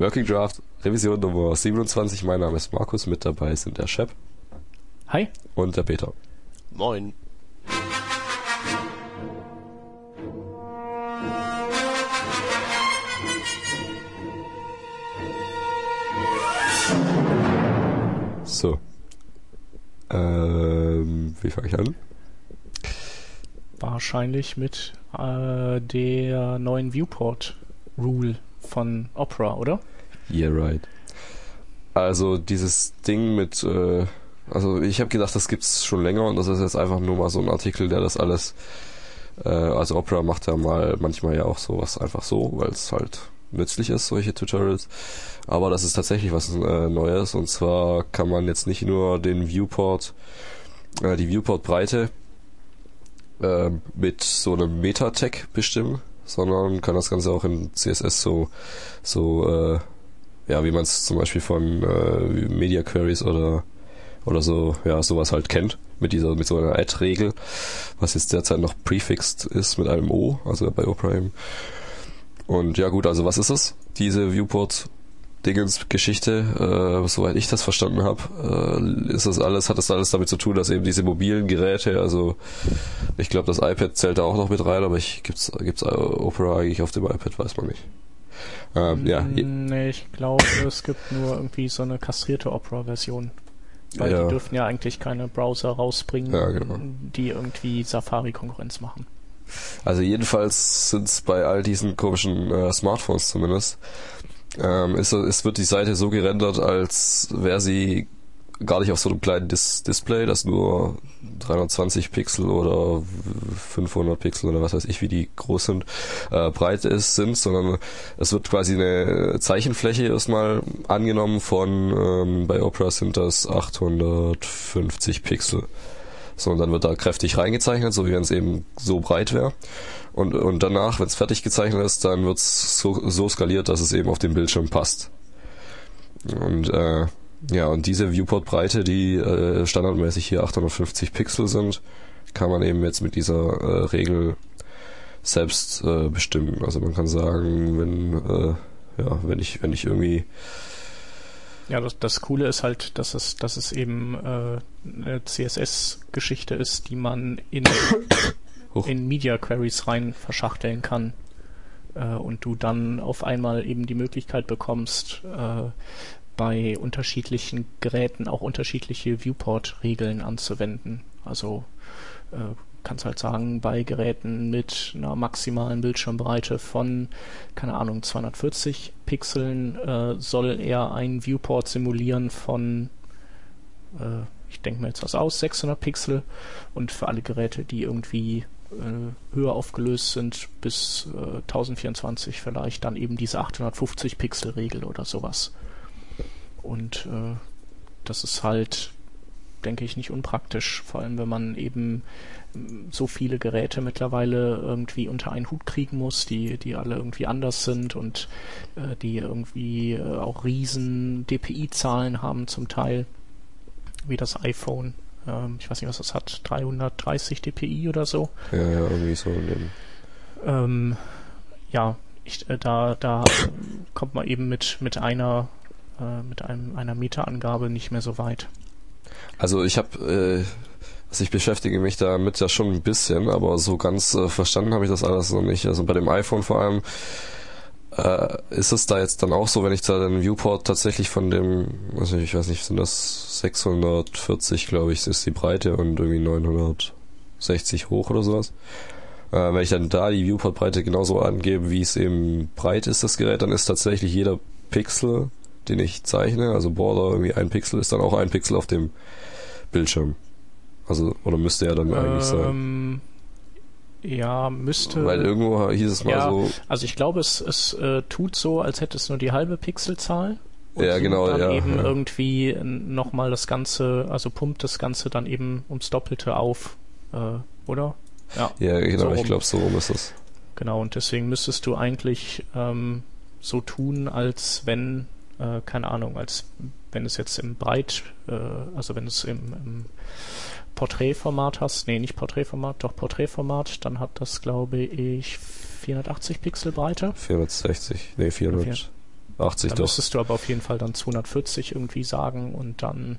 Working Draft, Revision Nummer 27. Mein Name ist Markus, mit dabei sind der Shep. Hi. Und der Peter. Moin. So. Ähm, wie fange ich an? Wahrscheinlich mit äh, der neuen Viewport Rule von Opera, oder? Yeah, right. Also dieses Ding mit, äh, also ich habe gedacht, das gibt's schon länger und das ist jetzt einfach nur mal so ein Artikel, der das alles, äh, also Opera macht ja mal manchmal ja auch sowas einfach so, weil es halt nützlich ist, solche Tutorials. Aber das ist tatsächlich was äh, Neues und zwar kann man jetzt nicht nur den Viewport, äh, die Viewport-Breite äh, mit so einem Meta-Tag bestimmen, sondern kann das Ganze auch in CSS so, so äh, ja, wie man es zum Beispiel von äh, Media Queries oder oder so, ja, sowas halt kennt, mit dieser, mit so einer Add-Regel, was jetzt derzeit noch prefixed ist mit einem O, also bei eben. Und ja gut, also was ist es? Diese Viewport Dingens Geschichte, äh, soweit ich das verstanden habe, äh, ist das alles, hat das alles damit zu tun, dass eben diese mobilen Geräte, also ich glaube das iPad zählt da auch noch mit rein, aber ich gibt's gibt's Opera eigentlich auf dem iPad, weiß man nicht. Ähm, ja. Nee, ich glaube, es gibt nur irgendwie so eine kastrierte Opera-Version. Weil ja. die dürfen ja eigentlich keine Browser rausbringen, ja, genau. die irgendwie Safari-Konkurrenz machen. Also jedenfalls sind es bei all diesen komischen äh, Smartphones zumindest, ähm, ist, es wird die Seite so gerendert, als wäre sie gar nicht auf so einem kleinen Dis Display, das nur 320 Pixel oder 500 Pixel oder was weiß ich, wie die groß sind, äh, breit ist, sind, sondern es wird quasi eine Zeichenfläche erstmal angenommen von, ähm, bei Opera sind das 850 Pixel. So, und dann wird da kräftig reingezeichnet, so wie wenn es eben so breit wäre. Und, und danach, wenn es fertig gezeichnet ist, dann wird es so, so skaliert, dass es eben auf dem Bildschirm passt. Und äh, ja, und diese Viewport-Breite, die äh, standardmäßig hier 850 Pixel sind, kann man eben jetzt mit dieser äh, Regel selbst äh, bestimmen. Also man kann sagen, wenn äh, ja, wenn ich wenn ich irgendwie ja, das, das Coole ist halt, dass es, dass es eben äh, eine CSS-Geschichte ist, die man in, in Media Queries rein verschachteln kann. Äh, und du dann auf einmal eben die Möglichkeit bekommst, äh, bei unterschiedlichen Geräten auch unterschiedliche Viewport-Regeln anzuwenden. Also äh, kannst halt sagen, bei Geräten mit einer maximalen Bildschirmbreite von, keine Ahnung, 240 Pixeln äh, soll er einen Viewport simulieren von, äh, ich denke mir jetzt was aus, 600 Pixel und für alle Geräte, die irgendwie äh, höher aufgelöst sind, bis 1024 äh, vielleicht dann eben diese 850 Pixel Regel oder sowas. Und äh, das ist halt denke ich, nicht unpraktisch. Vor allem, wenn man eben so viele Geräte mittlerweile irgendwie unter einen Hut kriegen muss, die, die alle irgendwie anders sind und äh, die irgendwie äh, auch riesen DPI-Zahlen haben zum Teil, wie das iPhone. Ähm, ich weiß nicht, was das hat, 330 DPI oder so. Ja, ja irgendwie so. Ähm, ja, ich, äh, da, da kommt man eben mit, mit einer, äh, mit einem, einer Meta-Angabe nicht mehr so weit. Also ich habe, äh, also ich beschäftige mich damit ja schon ein bisschen, aber so ganz äh, verstanden habe ich das alles noch nicht. Also bei dem iPhone vor allem äh, ist es da jetzt dann auch so, wenn ich da den Viewport tatsächlich von dem, also ich weiß nicht, sind das 640, glaube ich, ist die Breite und irgendwie 960 hoch oder sowas. Äh, wenn ich dann da die Viewport-Breite genauso angebe, wie es eben breit ist, das Gerät, dann ist tatsächlich jeder Pixel, den ich zeichne, also Border irgendwie ein Pixel, ist dann auch ein Pixel auf dem Bildschirm. Also, oder müsste er dann ähm, eigentlich sein? Ja, müsste. Weil irgendwo hieß es mal ja, so. Also ich glaube, es, es äh, tut so, als hätte es nur die halbe Pixelzahl. Und ja, genau, dann ja. eben ja. irgendwie nochmal das Ganze, also pumpt das Ganze dann eben ums Doppelte auf, äh, oder? Ja, ja genau, so ich glaube, so rum ist es. Genau, und deswegen müsstest du eigentlich ähm, so tun, als wenn, äh, keine Ahnung, als wenn es jetzt im Breit, äh, also wenn es im, im Porträtformat hast, nee, nicht Porträtformat, doch Porträtformat, dann hat das, glaube ich, 480 Pixel Breite. 460, nee, 400. 80 da doch. müsstest du aber auf jeden Fall dann 240 irgendwie sagen und dann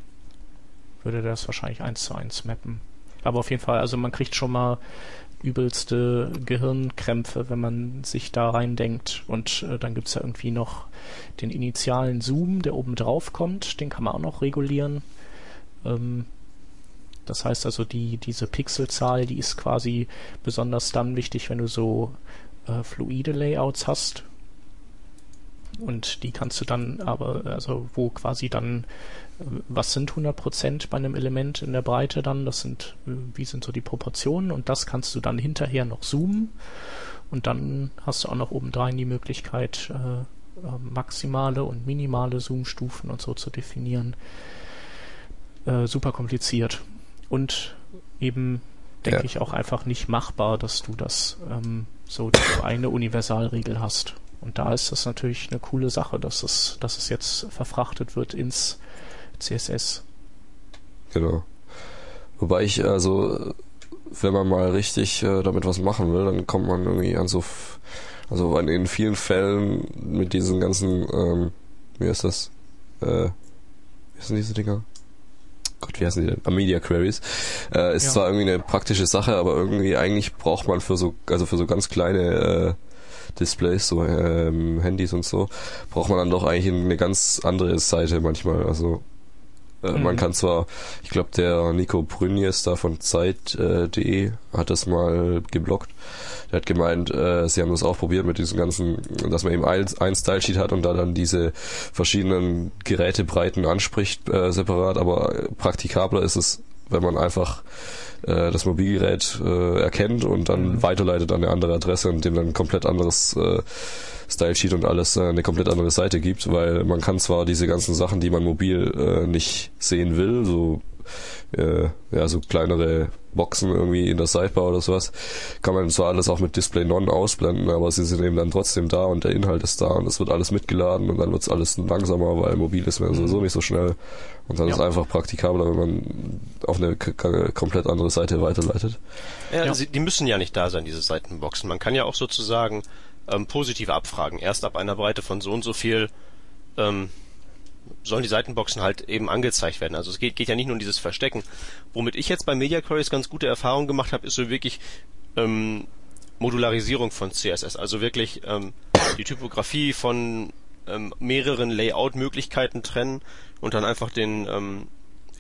würde das wahrscheinlich eins zu eins mappen. Aber auf jeden Fall, also man kriegt schon mal übelste Gehirnkrämpfe, wenn man sich da reindenkt. Und äh, dann gibt's ja irgendwie noch den initialen Zoom, der oben drauf kommt. Den kann man auch noch regulieren. Ähm, das heißt also, die, diese Pixelzahl, die ist quasi besonders dann wichtig, wenn du so äh, fluide Layouts hast. Und die kannst du dann aber, also wo quasi dann, was sind 100% bei einem Element in der Breite dann? Das sind, äh, wie sind so die Proportionen? Und das kannst du dann hinterher noch zoomen. Und dann hast du auch noch obendrein die Möglichkeit, äh, äh, maximale und minimale Zoomstufen und so zu definieren. Äh, super kompliziert. Und eben, denke Ja. ich, auch einfach nicht machbar, dass du das ähm, so diese eine Universalregel hast. Und da ist das natürlich eine coole Sache, dass es, dass es jetzt verfrachtet wird ins CSS. Genau. Wobei ich, also, wenn man mal richtig äh, damit was machen will, dann kommt man irgendwie an so, also an in vielen Fällen mit diesen ganzen, ähm, wie heißt das? Äh, wie heißen diese Dinger? Gott, wie heißen die denn? Ah, Media Queries. Äh, ist Ja. zwar irgendwie eine praktische Sache, aber irgendwie eigentlich braucht man für so, also für so ganz kleine äh, Displays, so ähm, Handys und so, braucht man dann doch eigentlich eine ganz andere Seite manchmal. Also äh, Man Mhm. kann zwar, ich glaube, der Nico Brünjes da von Zeit.de hat das mal geblockt. Der hat gemeint, äh, sie haben das auch probiert mit diesem ganzen, dass man eben ein, ein Style-Sheet hat und da dann diese verschiedenen Gerätebreiten anspricht äh, separat, aber praktikabler ist es, wenn man einfach äh, das Mobilgerät äh, erkennt und dann Mhm. weiterleitet an eine andere Adresse und dem dann ein komplett anderes äh, Stylesheet und alles äh, eine komplett andere Seite gibt, weil man kann zwar diese ganzen Sachen, die man mobil äh, nicht sehen will, so äh, ja so kleinere Boxen irgendwie in der Sidebar oder sowas, kann man zwar alles auch mit Display Non ausblenden, aber sie sind eben dann trotzdem da und der Inhalt ist da und es wird alles mitgeladen und dann wird es alles langsamer, weil mobil ist man sowieso nicht so schnell und dann Ja. ist es einfach praktikabler, wenn man auf eine komplett andere Seite weiterleitet. Ja, Ja. Sie, die müssen ja nicht da sein, diese Seitenboxen. Man kann ja auch sozusagen ähm, positive abfragen. Erst ab einer Breite von so und so viel ähm, sollen die Seitenboxen halt eben angezeigt werden. Also es geht, geht ja nicht nur um dieses Verstecken. Womit ich jetzt bei Media Queries ganz gute Erfahrungen gemacht habe, ist so wirklich ähm, Modularisierung von CSS. Also wirklich ähm, die Typografie von ähm, mehreren Layout-Möglichkeiten trennen und dann einfach den ähm,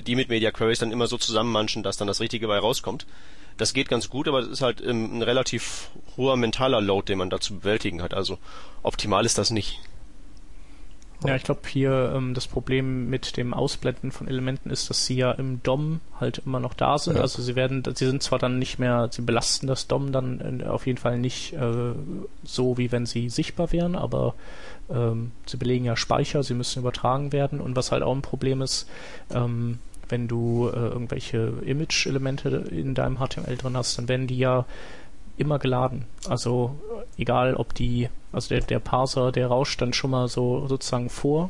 die mit Media Queries dann immer so zusammenmanschen, dass dann das Richtige bei rauskommt. Das geht ganz gut, aber es ist halt ähm, ein relativ hoher mentaler Load, den man da zu bewältigen hat. Also optimal ist das nicht. Ja, ich glaube hier ähm, das Problem mit dem Ausblenden von Elementen ist, dass sie ja im DOM halt immer noch da sind. Ja. Also sie werden, sie sind zwar dann nicht mehr, sie belasten das DOM dann äh, auf jeden Fall nicht äh, so, wie wenn sie sichtbar wären, aber ähm, sie belegen ja Speicher, sie müssen übertragen werden und was halt auch ein Problem ist, ähm, wenn du äh, irgendwelche Image-Elemente in deinem HTML drin hast, dann werden die ja immer geladen. Also egal, ob die, also der, der Parser, der rauscht dann schon mal so sozusagen vor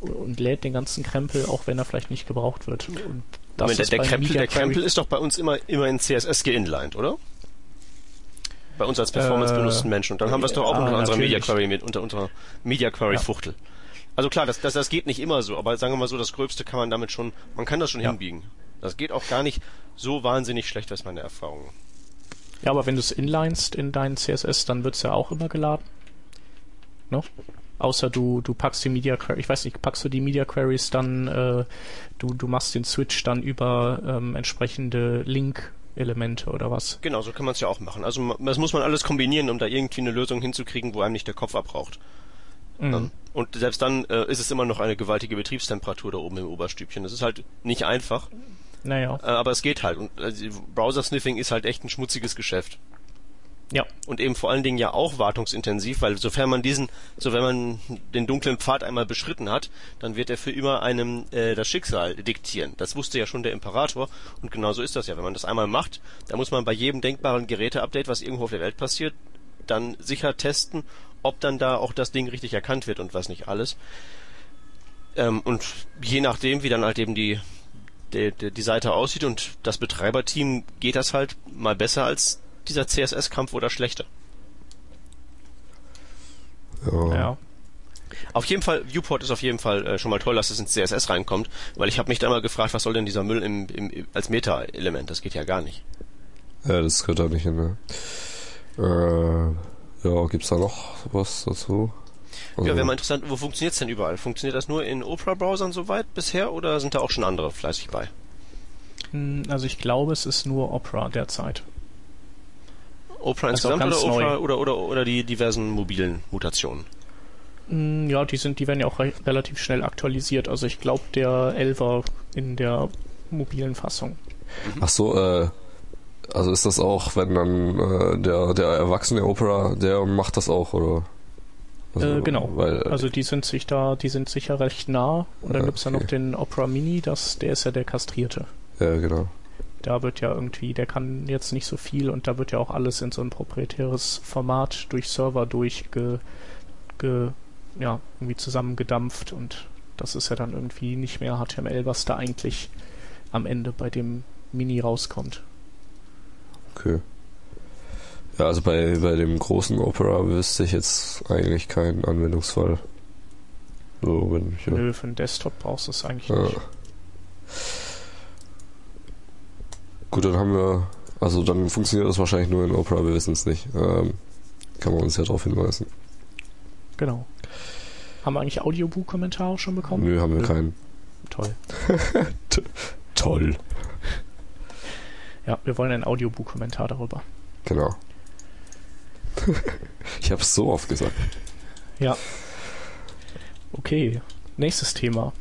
und lädt den ganzen Krempel, auch wenn er vielleicht nicht gebraucht wird. Und das Moment, der, ist der, bei Krempel, der Krempel ist doch bei uns immer, immer in CSS geinlined, oder? Bei uns als Performance Äh, benutzten Menschen. Und dann haben wir es doch auch ah, unter unserer Media natürlich. Query mit, unter unserer Media Query Fuchtel. Also klar, das, das, das geht nicht immer so, aber sagen wir mal so, das Gröbste kann man damit schon, man kann das schon Ja. hinbiegen. Das geht auch gar nicht so wahnsinnig schlecht, was meine Erfahrung. Ja, aber wenn du es inlinest in deinen CSS, dann wird's ja auch immer geladen. Ne? Außer du, du packst die Media Query, ich weiß nicht, packst du die Media Queries dann, äh, du, du machst den Switch dann über ähm, entsprechende Link-Elemente oder was? Genau, so kann man es ja auch machen. Also das muss man alles kombinieren, um da irgendwie eine Lösung hinzukriegen, wo einem nicht der Kopf abraucht. Mhm. Ähm, Und selbst dann äh, ist es immer noch eine gewaltige Betriebstemperatur da oben im Oberstübchen. Das ist halt nicht einfach, Naja, äh, aber es geht halt. Und äh, Browser-Sniffing ist halt echt ein schmutziges Geschäft. ja. Und eben vor allen Dingen ja auch wartungsintensiv, weil sofern man diesen, so wenn man den dunklen Pfad einmal beschritten hat, dann wird er für immer einem äh, das Schicksal diktieren. Das wusste ja schon der Imperator und genauso ist das ja. Wenn man das einmal macht, dann muss man bei jedem denkbaren Geräteupdate, was irgendwo auf der Welt passiert, dann sicher testen, ob dann da auch das Ding richtig erkannt wird und was nicht alles. Ähm, und je nachdem, wie dann halt eben die, die, die, die Seite aussieht und das Betreiberteam geht das halt mal besser als dieser CSS-Kampf oder schlechter. Ja. Ja. Auf jeden Fall, Viewport ist auf jeden Fall äh, schon mal toll, dass es ins CSS reinkommt, weil ich habe mich da mal gefragt, was soll denn dieser Müll im, im, als Meta-Element? Das geht ja gar nicht. Ja, das gehört da nicht hin, ne? Äh, ja, gibt's da noch was dazu? Also, ja, wäre mal interessant, wo funktioniert's denn überall? Funktioniert das nur in Opera-Browsern soweit bisher oder sind da auch schon andere fleißig bei? Hm, also ich glaube, es ist nur Opera derzeit. Opera insgesamt oder, Opera, oder, oder, oder die diversen mobilen Mutationen? Hm, ja, die sind, die werden ja auch re relativ schnell aktualisiert. Also ich glaube der 11er in der mobilen Fassung. Ach so, äh, also ist das auch, wenn dann äh, der der erwachsene Opera, der macht das auch oder? Also, äh, genau. Weil, also die sind sich da, die sind sicher recht nah. Und dann okay. gibt's ja noch den Opera Mini, das, der ist ja der Kastrierte. Ja, genau. Da wird ja irgendwie, der kann jetzt nicht so viel und da wird ja auch alles in so ein proprietäres Format durch Server durchge, ge, ja, irgendwie zusammengedampft und das ist ja dann irgendwie nicht mehr HTML, was da eigentlich am Ende bei dem Mini rauskommt. Okay. Ja, also bei, bei dem großen Opera wüsste ich jetzt eigentlich keinen Anwendungsfall. So, wenn ich, ja. Nö, für einen Desktop brauchst du es eigentlich ja. nicht. Gut, dann haben wir, also dann funktioniert das wahrscheinlich nur in Opera, wir wissen es nicht. Ähm, kann man uns ja darauf hinweisen. Genau. Haben wir eigentlich Audiobook-Kommentare schon bekommen? Nö, haben wir Nö. keinen. Toll. Toll. Ja, wir wollen ein Audiobook-Kommentar darüber. Genau. ich habe es so oft gesagt. Ja. Okay, nächstes Thema.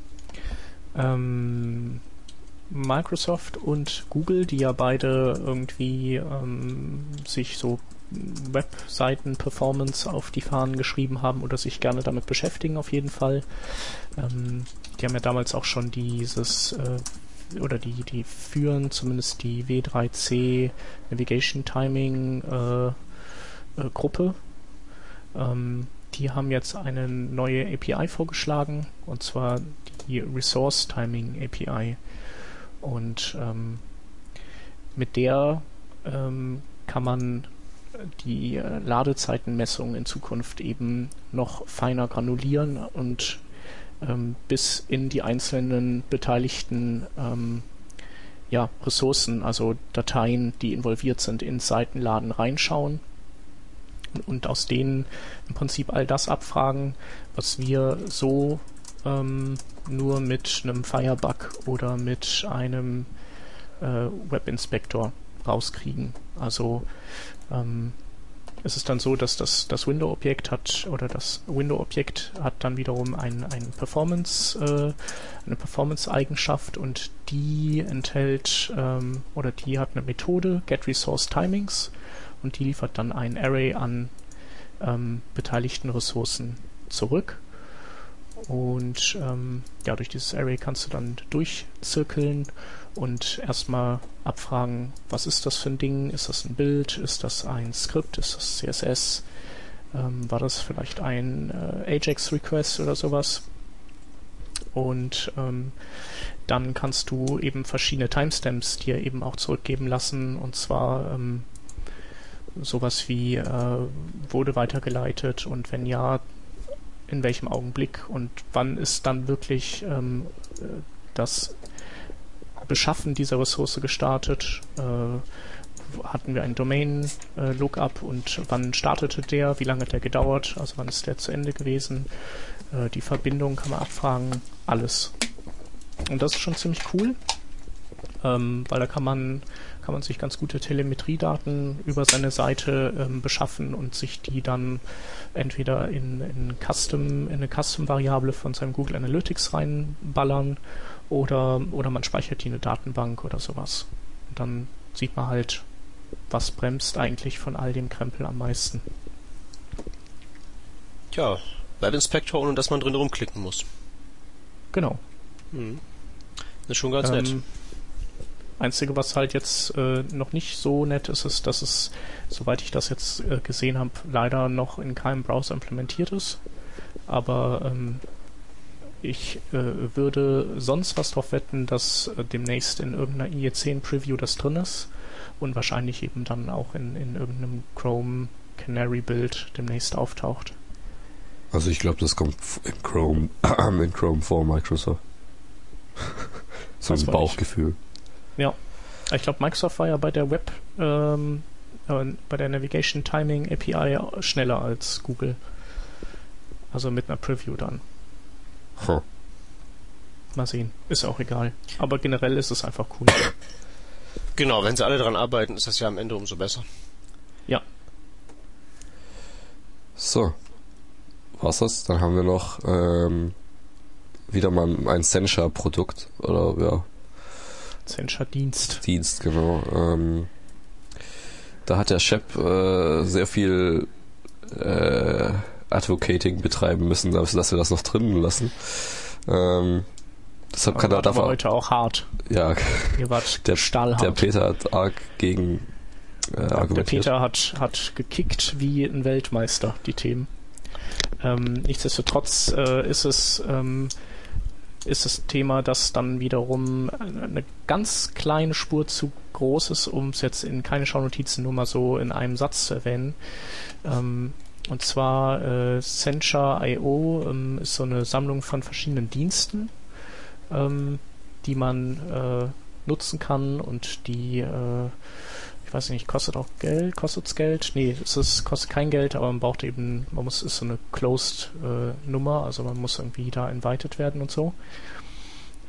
Ähm, Microsoft und Google, die ja beide irgendwie ähm, sich so Webseiten-Performance auf die Fahnen geschrieben haben oder sich gerne damit beschäftigen, auf jeden Fall. Ähm, die haben ja damals auch schon dieses äh, oder die, die führen zumindest die W3C Navigation Timing äh, äh, Gruppe. Ähm, die haben jetzt eine neue API vorgeschlagen und zwar die Resource Timing API. Und ähm, mit der ähm, kann man die äh, Ladezeitenmessung in Zukunft eben noch feiner granulieren und ähm, bis in die einzelnen beteiligten ähm, ja, Ressourcen, also Dateien, die involviert sind, ins Seitenladen reinschauen und aus denen im Prinzip all das abfragen, was wir so ähm, nur mit einem Firebug oder mit einem äh, Webinspektor rauskriegen. Also ähm, es ist dann so, dass das, das Window-Objekt hat oder das Window-Objekt hat dann wiederum ein, ein Performance, äh, eine Performance-Eigenschaft und die enthält ähm, oder die hat eine Methode, getResourceTimings und die liefert dann ein Array an ähm, beteiligten Ressourcen zurück. Und ähm, ja, durch dieses Array kannst du dann durchzirkeln und erstmal abfragen, was ist das für ein Ding? Ist das ein Bild? Ist das ein Skript? Ist das CSS? Ähm, war das vielleicht ein äh, Ajax-Request oder sowas? Und ähm, dann kannst du eben verschiedene Timestamps dir eben auch zurückgeben lassen und zwar ähm, sowas wie äh, wurde weitergeleitet und wenn ja, in welchem Augenblick und wann ist dann wirklich ähm, das Beschaffen dieser Ressource gestartet? Äh, hatten wir einen Domain-Lookup und wann startete der? Wie lange hat der gedauert? Also wann ist der zu Ende gewesen? Äh, die Verbindung kann man abfragen, alles. Und das ist schon ziemlich cool, ähm, weil da kann man kann man sich ganz gute Telemetriedaten über seine Seite ähm, beschaffen und sich die dann entweder in, in Custom, in eine Custom-Variable von seinem Google Analytics reinballern oder, oder man speichert die in eine Datenbank oder sowas. Und dann sieht man halt, was bremst eigentlich von all dem Krempel am meisten. Tja, Web Inspector, ohne dass man drin rumklicken muss. Genau. Hm. Das ist schon ganz ähm, nett. Einzige, was halt jetzt äh, noch nicht so nett ist, ist, dass es, soweit ich das jetzt äh, gesehen habe, leider noch in keinem Browser implementiert ist. Aber ähm, ich äh, würde sonst was drauf wetten, dass äh, demnächst in irgendeiner IE10 Preview das drin ist und wahrscheinlich eben dann auch in, in irgendeinem Chrome Canary Build demnächst auftaucht. Also ich glaube, das kommt in Chrome, in Chrome vor Microsoft. so ein Bauchgefühl. Ja. Ich glaube, Microsoft war ja bei der Web, ähm, äh, bei der Navigation Timing API schneller als Google. Also mit einer Preview dann. Huh. Mal sehen. Ist auch egal. Aber generell ist es einfach cool. Genau, wenn sie alle dran arbeiten, ist das ja am Ende umso besser. Ja. So. Was das? Dann haben wir noch ähm, wieder mal ein Sencha-Produkt. Oder ja. Sencha-Dienst. Dienst, genau. Ähm, da hat der Shep äh, sehr viel äh, Advocating betreiben müssen, dass wir das noch drinnen lassen. Ähm, deshalb aber kann er davon. heute auch hart. Ja. Ihr wart der, stahlhart. Der Peter hat arg gegen äh. Der Peter hat, hat gekickt wie ein Weltmeister, die Themen. Ähm, nichtsdestotrotz äh, ist es ähm, ist das Thema, das dann wiederum eine ganz kleine Spur zu groß ist, um es jetzt in keine Schaunotizen nur mal so in einem Satz zu erwähnen. Ähm, und zwar äh, Sencha.io ähm, ist so eine Sammlung von verschiedenen Diensten, ähm, die man äh, nutzen kann und die äh, ich weiß nicht, kostet auch Geld, kostet's Geld? Nee, es ist, kostet kein Geld, aber man braucht eben, man muss, ist so eine Closed äh, also man muss irgendwie da invited werden und so.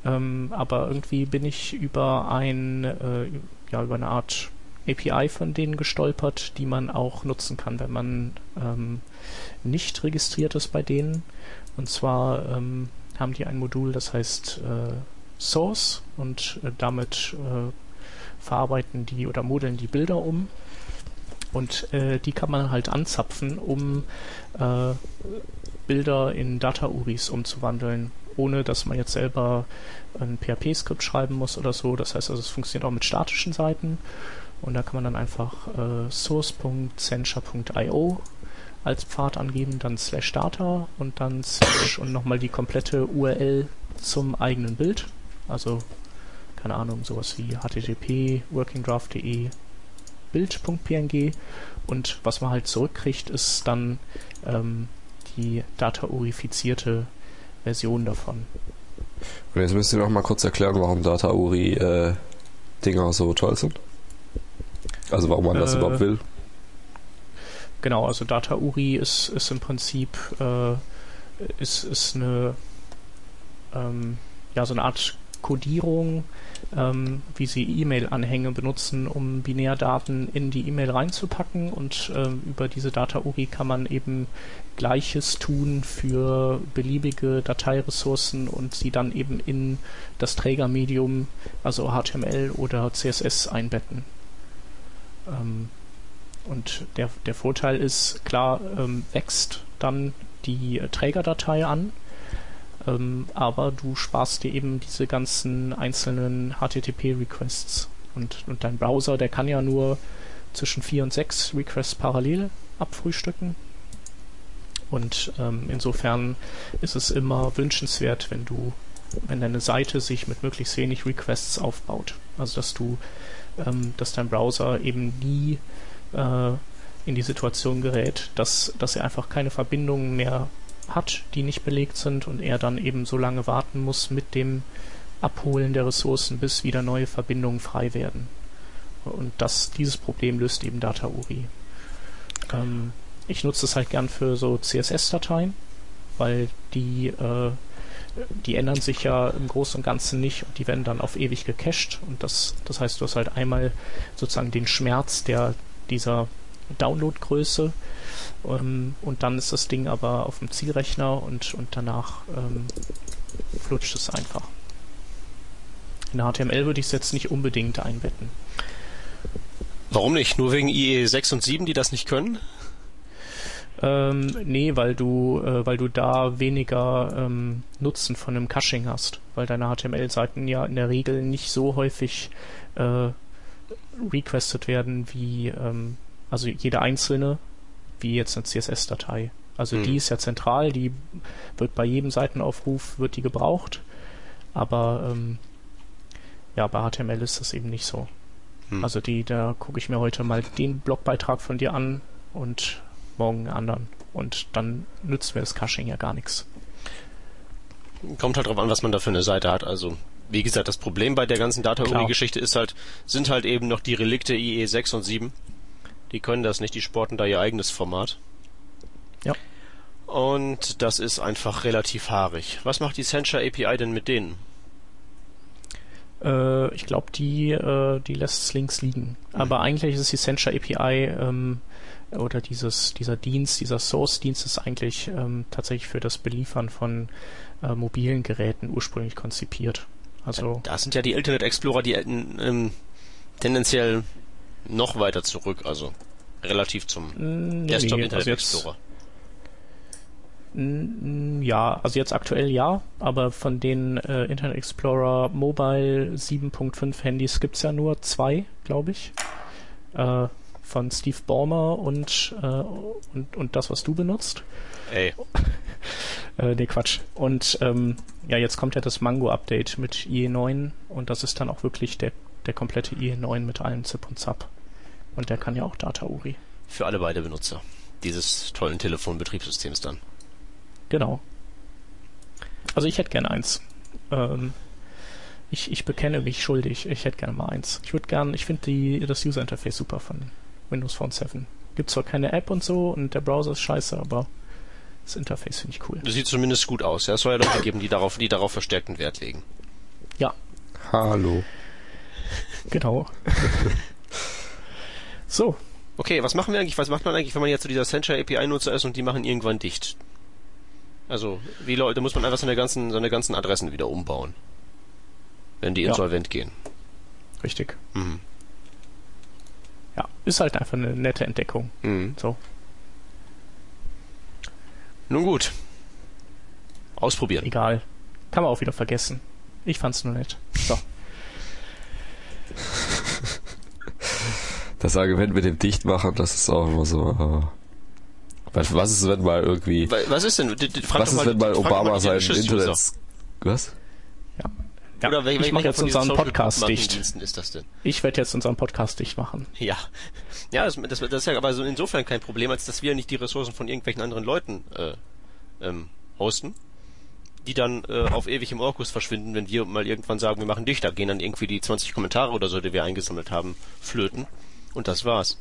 Ähm, aber irgendwie bin ich über ein, äh, ja, über eine Art API von denen gestolpert, die man auch nutzen kann, wenn man ähm, nicht registriert ist bei denen. Und zwar ähm, haben die ein Modul, das heißt äh, Source und äh, damit äh, verarbeiten die oder modeln die Bilder um. Und äh, die kann man halt anzapfen, um äh, Bilder in Data-URIs umzuwandeln, ohne dass man jetzt selber ein PHP-Skript schreiben muss oder so. Das heißt also, es funktioniert auch mit statischen Seiten. Und da kann man dann einfach äh, source.sencha.io als Pfad angeben, dann slash data und dann slash und nochmal die komplette URL zum eigenen Bild. Also keine Ahnung, sowas wie http workingdraft.de bild.png und was man halt zurückkriegt, ist dann ähm, die data-urifizierte Version davon. Und jetzt müsst ihr noch mal kurz erklären, warum Data-Uri äh, Dinger so toll sind. Also warum man das äh, überhaupt will. Genau, also Data-Uri ist, ist im Prinzip äh, ist, ist eine ähm, ja so eine Art Codierung ähm, wie sie E-Mail-Anhänge benutzen, um Binärdaten in die E-Mail reinzupacken und ähm, über diese Data-URI kann man eben Gleiches tun für beliebige Dateiressourcen und sie dann eben in das Trägermedium, also HTML oder CSS einbetten. Ähm, und der, der Vorteil ist, klar, ähm, wächst dann die Trägerdatei an, ähm, aber du sparst dir eben diese ganzen einzelnen HTTP-Requests. Und, und dein Browser, der kann ja nur zwischen 4 und 6 Requests parallel abfrühstücken. Und ähm, insofern ist es immer wünschenswert, wenn du, wenn deine Seite sich mit möglichst wenig Requests aufbaut. Also dass du, ähm, dass dein Browser eben nie äh, in die Situation gerät, dass, dass er einfach keine Verbindungen mehr hat, die nicht belegt sind und er dann eben so lange warten muss mit dem Abholen der Ressourcen, bis wieder neue Verbindungen frei werden. Und das, dieses Problem löst eben DataUri. Ähm, ich nutze es halt gern für so CSS-Dateien, weil die, äh, die ändern sich ja im Großen und Ganzen nicht und die werden dann auf ewig gecached und das, das heißt, du hast halt einmal sozusagen den Schmerz der, dieser Downloadgröße ähm, und dann ist das Ding aber auf dem Zielrechner und, und danach ähm, flutscht es einfach. In HTML würde ich es jetzt nicht unbedingt einbetten. Warum nicht? Nur wegen IE 6 und 7, die das nicht können? Ähm, nee, weil du, äh, weil du da weniger ähm, Nutzen von einem Caching hast, weil deine HTML-Seiten ja in der Regel nicht so häufig äh, requested werden wie, ähm, also jede einzelne wie jetzt eine CSS-Datei. Also mhm. die ist ja zentral, die wird bei jedem Seitenaufruf wird die gebraucht, aber ähm, ja, bei HTML ist das eben nicht so. Mhm. Also die, da gucke ich mir heute mal den Blogbeitrag von dir an und morgen einen anderen. Und dann nützt mir das Caching ja gar nichts. Kommt halt drauf an, was man da für eine Seite hat. Also, wie gesagt, das Problem bei der ganzen Data-URI-Geschichte ist halt, sind halt eben noch die Relikte IE 6 und 7. Die können das nicht, die sporten da ihr eigenes Format. Ja. Und das ist einfach relativ haarig. Was macht die Sencha API denn mit denen? Äh, ich glaube, die, äh, die lässt links liegen. Mhm. Aber eigentlich ist die Sencha API ähm, oder dieses, dieser Dienst, dieser Source-Dienst ist eigentlich ähm, tatsächlich für das Beliefern von äh, mobilen Geräten ursprünglich konzipiert. Also da sind ja die Internet Explorer, die ähm, tendenziell noch weiter zurück, also relativ zum nee, Desktop Internet also Explorer. Ja, also jetzt aktuell ja, aber von den äh, Internet Explorer Mobile 7.5 Handys gibt's ja nur zwei, glaube ich. Äh, von Steve Ballmer und, äh, und, und das, was du benutzt. Ey. äh, nee, Quatsch. Und ähm, ja, jetzt kommt ja das Mango-Update mit IE9 und das ist dann auch wirklich der, der komplette IE9 mit allem Zip und Zap. Und der kann ja auch Data URI. Für alle beide Benutzer dieses tollen Telefonbetriebssystems dann. Genau. Also ich hätte gerne eins. Ähm, ich, ich bekenne mich schuldig. Ich hätte gerne mal eins. Ich würde gerne, ich finde das User Interface super von Windows Phone 7. Gibt zwar keine App und so und der Browser ist scheiße, aber das Interface finde ich cool. Das sieht zumindest gut aus. Ja, es soll ja Leute geben, die darauf, die darauf verstärkten Wert legen. Ja. Hallo. Genau. so. Okay, was machen wir eigentlich? Was macht man eigentlich, wenn man jetzt zu dieser Sencha API Nutzer ist und die machen irgendwann dicht? Also, wie Leute, muss man einfach seine ganzen, seine ganzen Adressen wieder umbauen. Wenn die insolvent ja. gehen. Richtig. Mhm. Ja, ist halt einfach eine nette Entdeckung. Mhm. So. Nun gut. Ausprobieren. Egal. Kann man auch wieder vergessen. Ich fand's nur nett. So. Das Argument mit dem Dichtmachen, das ist auch immer so. Äh was, was ist, wenn mal irgendwie. Was ist denn? Frag was ist, wenn mal Obama sein Internet. Was? Ja. Oder welche, ich mache jetzt unseren Podcast dicht. Ist das denn? Ich werde jetzt unseren Podcast dicht machen. Ja. Ja, das, das, das ist ja aber so insofern kein Problem, als dass wir nicht die Ressourcen von irgendwelchen anderen Leuten äh, ähm, hosten, die dann äh, auf ewig im Orkus verschwinden, wenn wir mal irgendwann sagen, wir machen dicht. Da gehen dann irgendwie die 20 Kommentare oder so, die wir eingesammelt haben, flöten. Und das war's.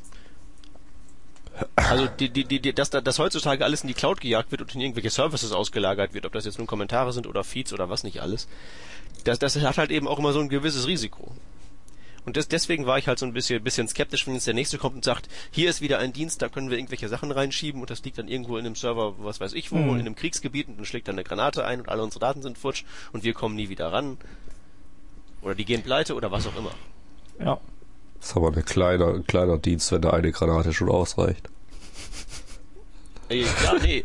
Also die, die, die, dass, dass heutzutage alles in die Cloud gejagt wird und in irgendwelche Services ausgelagert wird, ob das jetzt nun Kommentare sind oder Feeds oder was nicht alles, das, das hat halt eben auch immer so ein gewisses Risiko. Und das, deswegen war ich halt so ein bisschen, bisschen skeptisch, wenn jetzt der nächste kommt und sagt, hier ist wieder ein Dienst, da können wir irgendwelche Sachen reinschieben und das liegt dann irgendwo in einem Server, was weiß ich wo, mhm. in einem Kriegsgebiet und dann schlägt dann eine Granate ein und alle unsere Daten sind futsch und wir kommen nie wieder ran. Oder die gehen pleite oder was auch immer. Ja. Das ist aber ein kleiner, ein kleiner Dienst, wenn da eine Granate schon ausreicht. Ja, nee,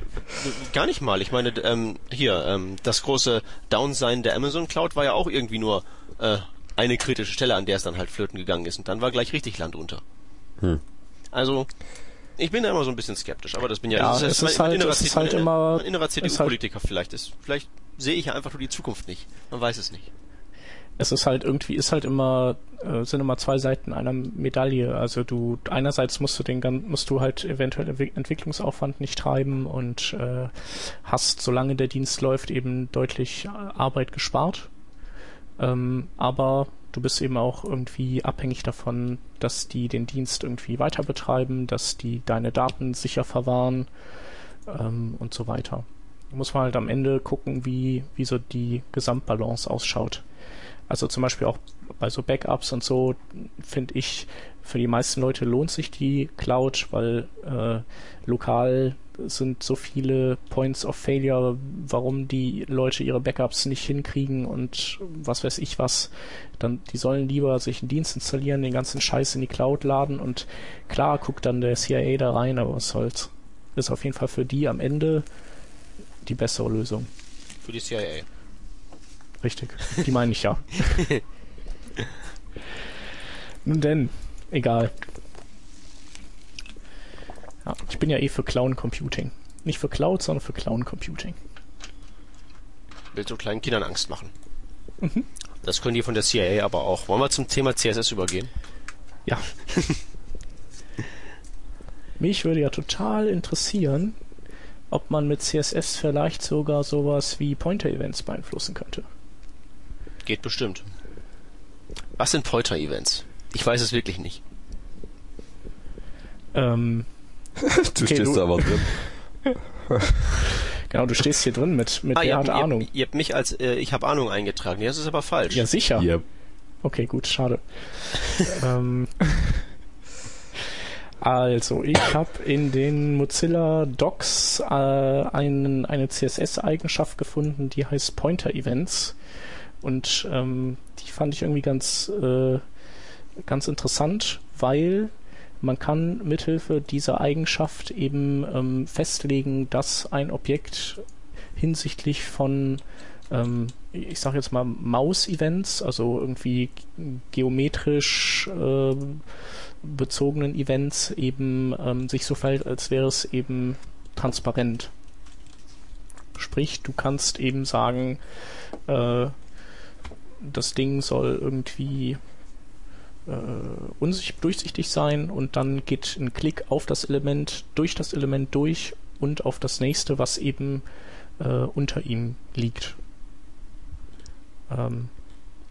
gar nicht mal. Ich meine, ähm, hier, ähm, das große Downsein der Amazon Cloud war ja auch irgendwie nur äh, eine kritische Stelle, an der es dann halt flöten gegangen ist. Und dann war gleich richtig Land unter. Hm. Also, ich bin da immer so ein bisschen skeptisch, aber das bin ja, ja das ist, es ist halt, innerer, es ist halt immer, innerer CDU-Politiker halt vielleicht ist. Vielleicht sehe ich ja einfach nur die Zukunft nicht. Man weiß es nicht es ist halt irgendwie, ist halt immer, äh, sind immer zwei Seiten einer Medaille. Also du, einerseits musst du den musst du halt eventuell Entwicklungsaufwand nicht treiben und äh, hast, solange der Dienst läuft, eben deutlich Arbeit gespart. Ähm, aber du bist eben auch irgendwie abhängig davon, dass die den Dienst irgendwie weiter betreiben, dass die deine Daten sicher verwahren ähm, und so weiter. Da muss man halt am Ende gucken, wie, wie so die Gesamtbalance ausschaut. Also zum Beispiel auch bei so Backups und so finde ich, für die meisten Leute lohnt sich die Cloud, weil äh, lokal sind so viele Points of Failure, warum die Leute ihre Backups nicht hinkriegen und was weiß ich was. Dann, die sollen lieber sich einen Dienst installieren, den ganzen Scheiß in die Cloud laden und klar guckt dann der CIA da rein, aber was soll's. Ist auf jeden Fall für die am Ende die bessere Lösung. Für die CIA. Richtig. Die meine ich ja. Nun denn, egal. Ja, ich bin ja eh für Clown Computing. Nicht für Cloud, sondern für Clown Computing. Willst du kleinen Kindern Angst machen? Mhm. Das können die von der CIA aber auch. Wollen wir zum Thema CSS übergehen? Ja. Mich würde ja total interessieren, ob man mit CSS vielleicht sogar sowas wie Pointer-Events beeinflussen könnte. Geht bestimmt. Was sind Pointer-Events? Ich weiß es wirklich nicht. Ähm, du Okay, stehst du- da aber drin. genau, du stehst hier drin mit, mit Ah, ihr der habt, Ahnung. Ihr, ihr habt mich als äh, ich habe Ahnung eingetragen. Ja, das ist aber falsch. Ja, sicher. Yep. Okay, gut, schade. ähm, also, ich habe in den Mozilla Docs äh, einen, eine CSS-Eigenschaft gefunden, die heißt Pointer Events. Und ähm, die fand ich irgendwie ganz, äh, ganz interessant, weil man kann mithilfe dieser Eigenschaft eben ähm, festlegen, dass ein Objekt hinsichtlich von ähm, ich sage jetzt mal Maus-Events, also irgendwie geometrisch äh, bezogenen Events eben ähm, sich so verhält, als wäre es eben transparent. Sprich, du kannst eben sagen, äh, das Ding soll irgendwie äh, unsicht, durchsichtig sein und dann geht ein Klick auf das Element, durch das Element durch und auf das nächste, was eben äh, unter ihm liegt. Ähm,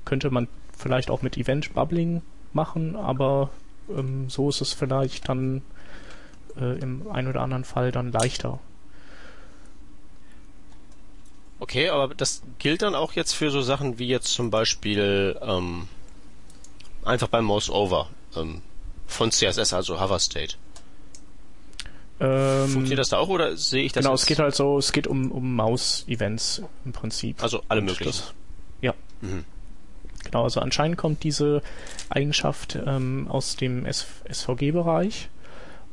könnte man vielleicht auch mit Event Bubbling machen, aber ähm, so ist es vielleicht dann äh, im ein oder anderen Fall dann leichter. Okay, aber das gilt dann auch jetzt für so Sachen wie jetzt zum Beispiel ähm, einfach beim Mouse Over ähm, von CSS, also Hover State. Ähm, Funktioniert das da auch oder sehe ich das? genau, es geht halt so, es geht um, um Maus-Events im Prinzip. also alle Und möglichen. das- ja. Mhm. Genau, also anscheinend kommt diese Eigenschaft ähm, aus dem SVG-Bereich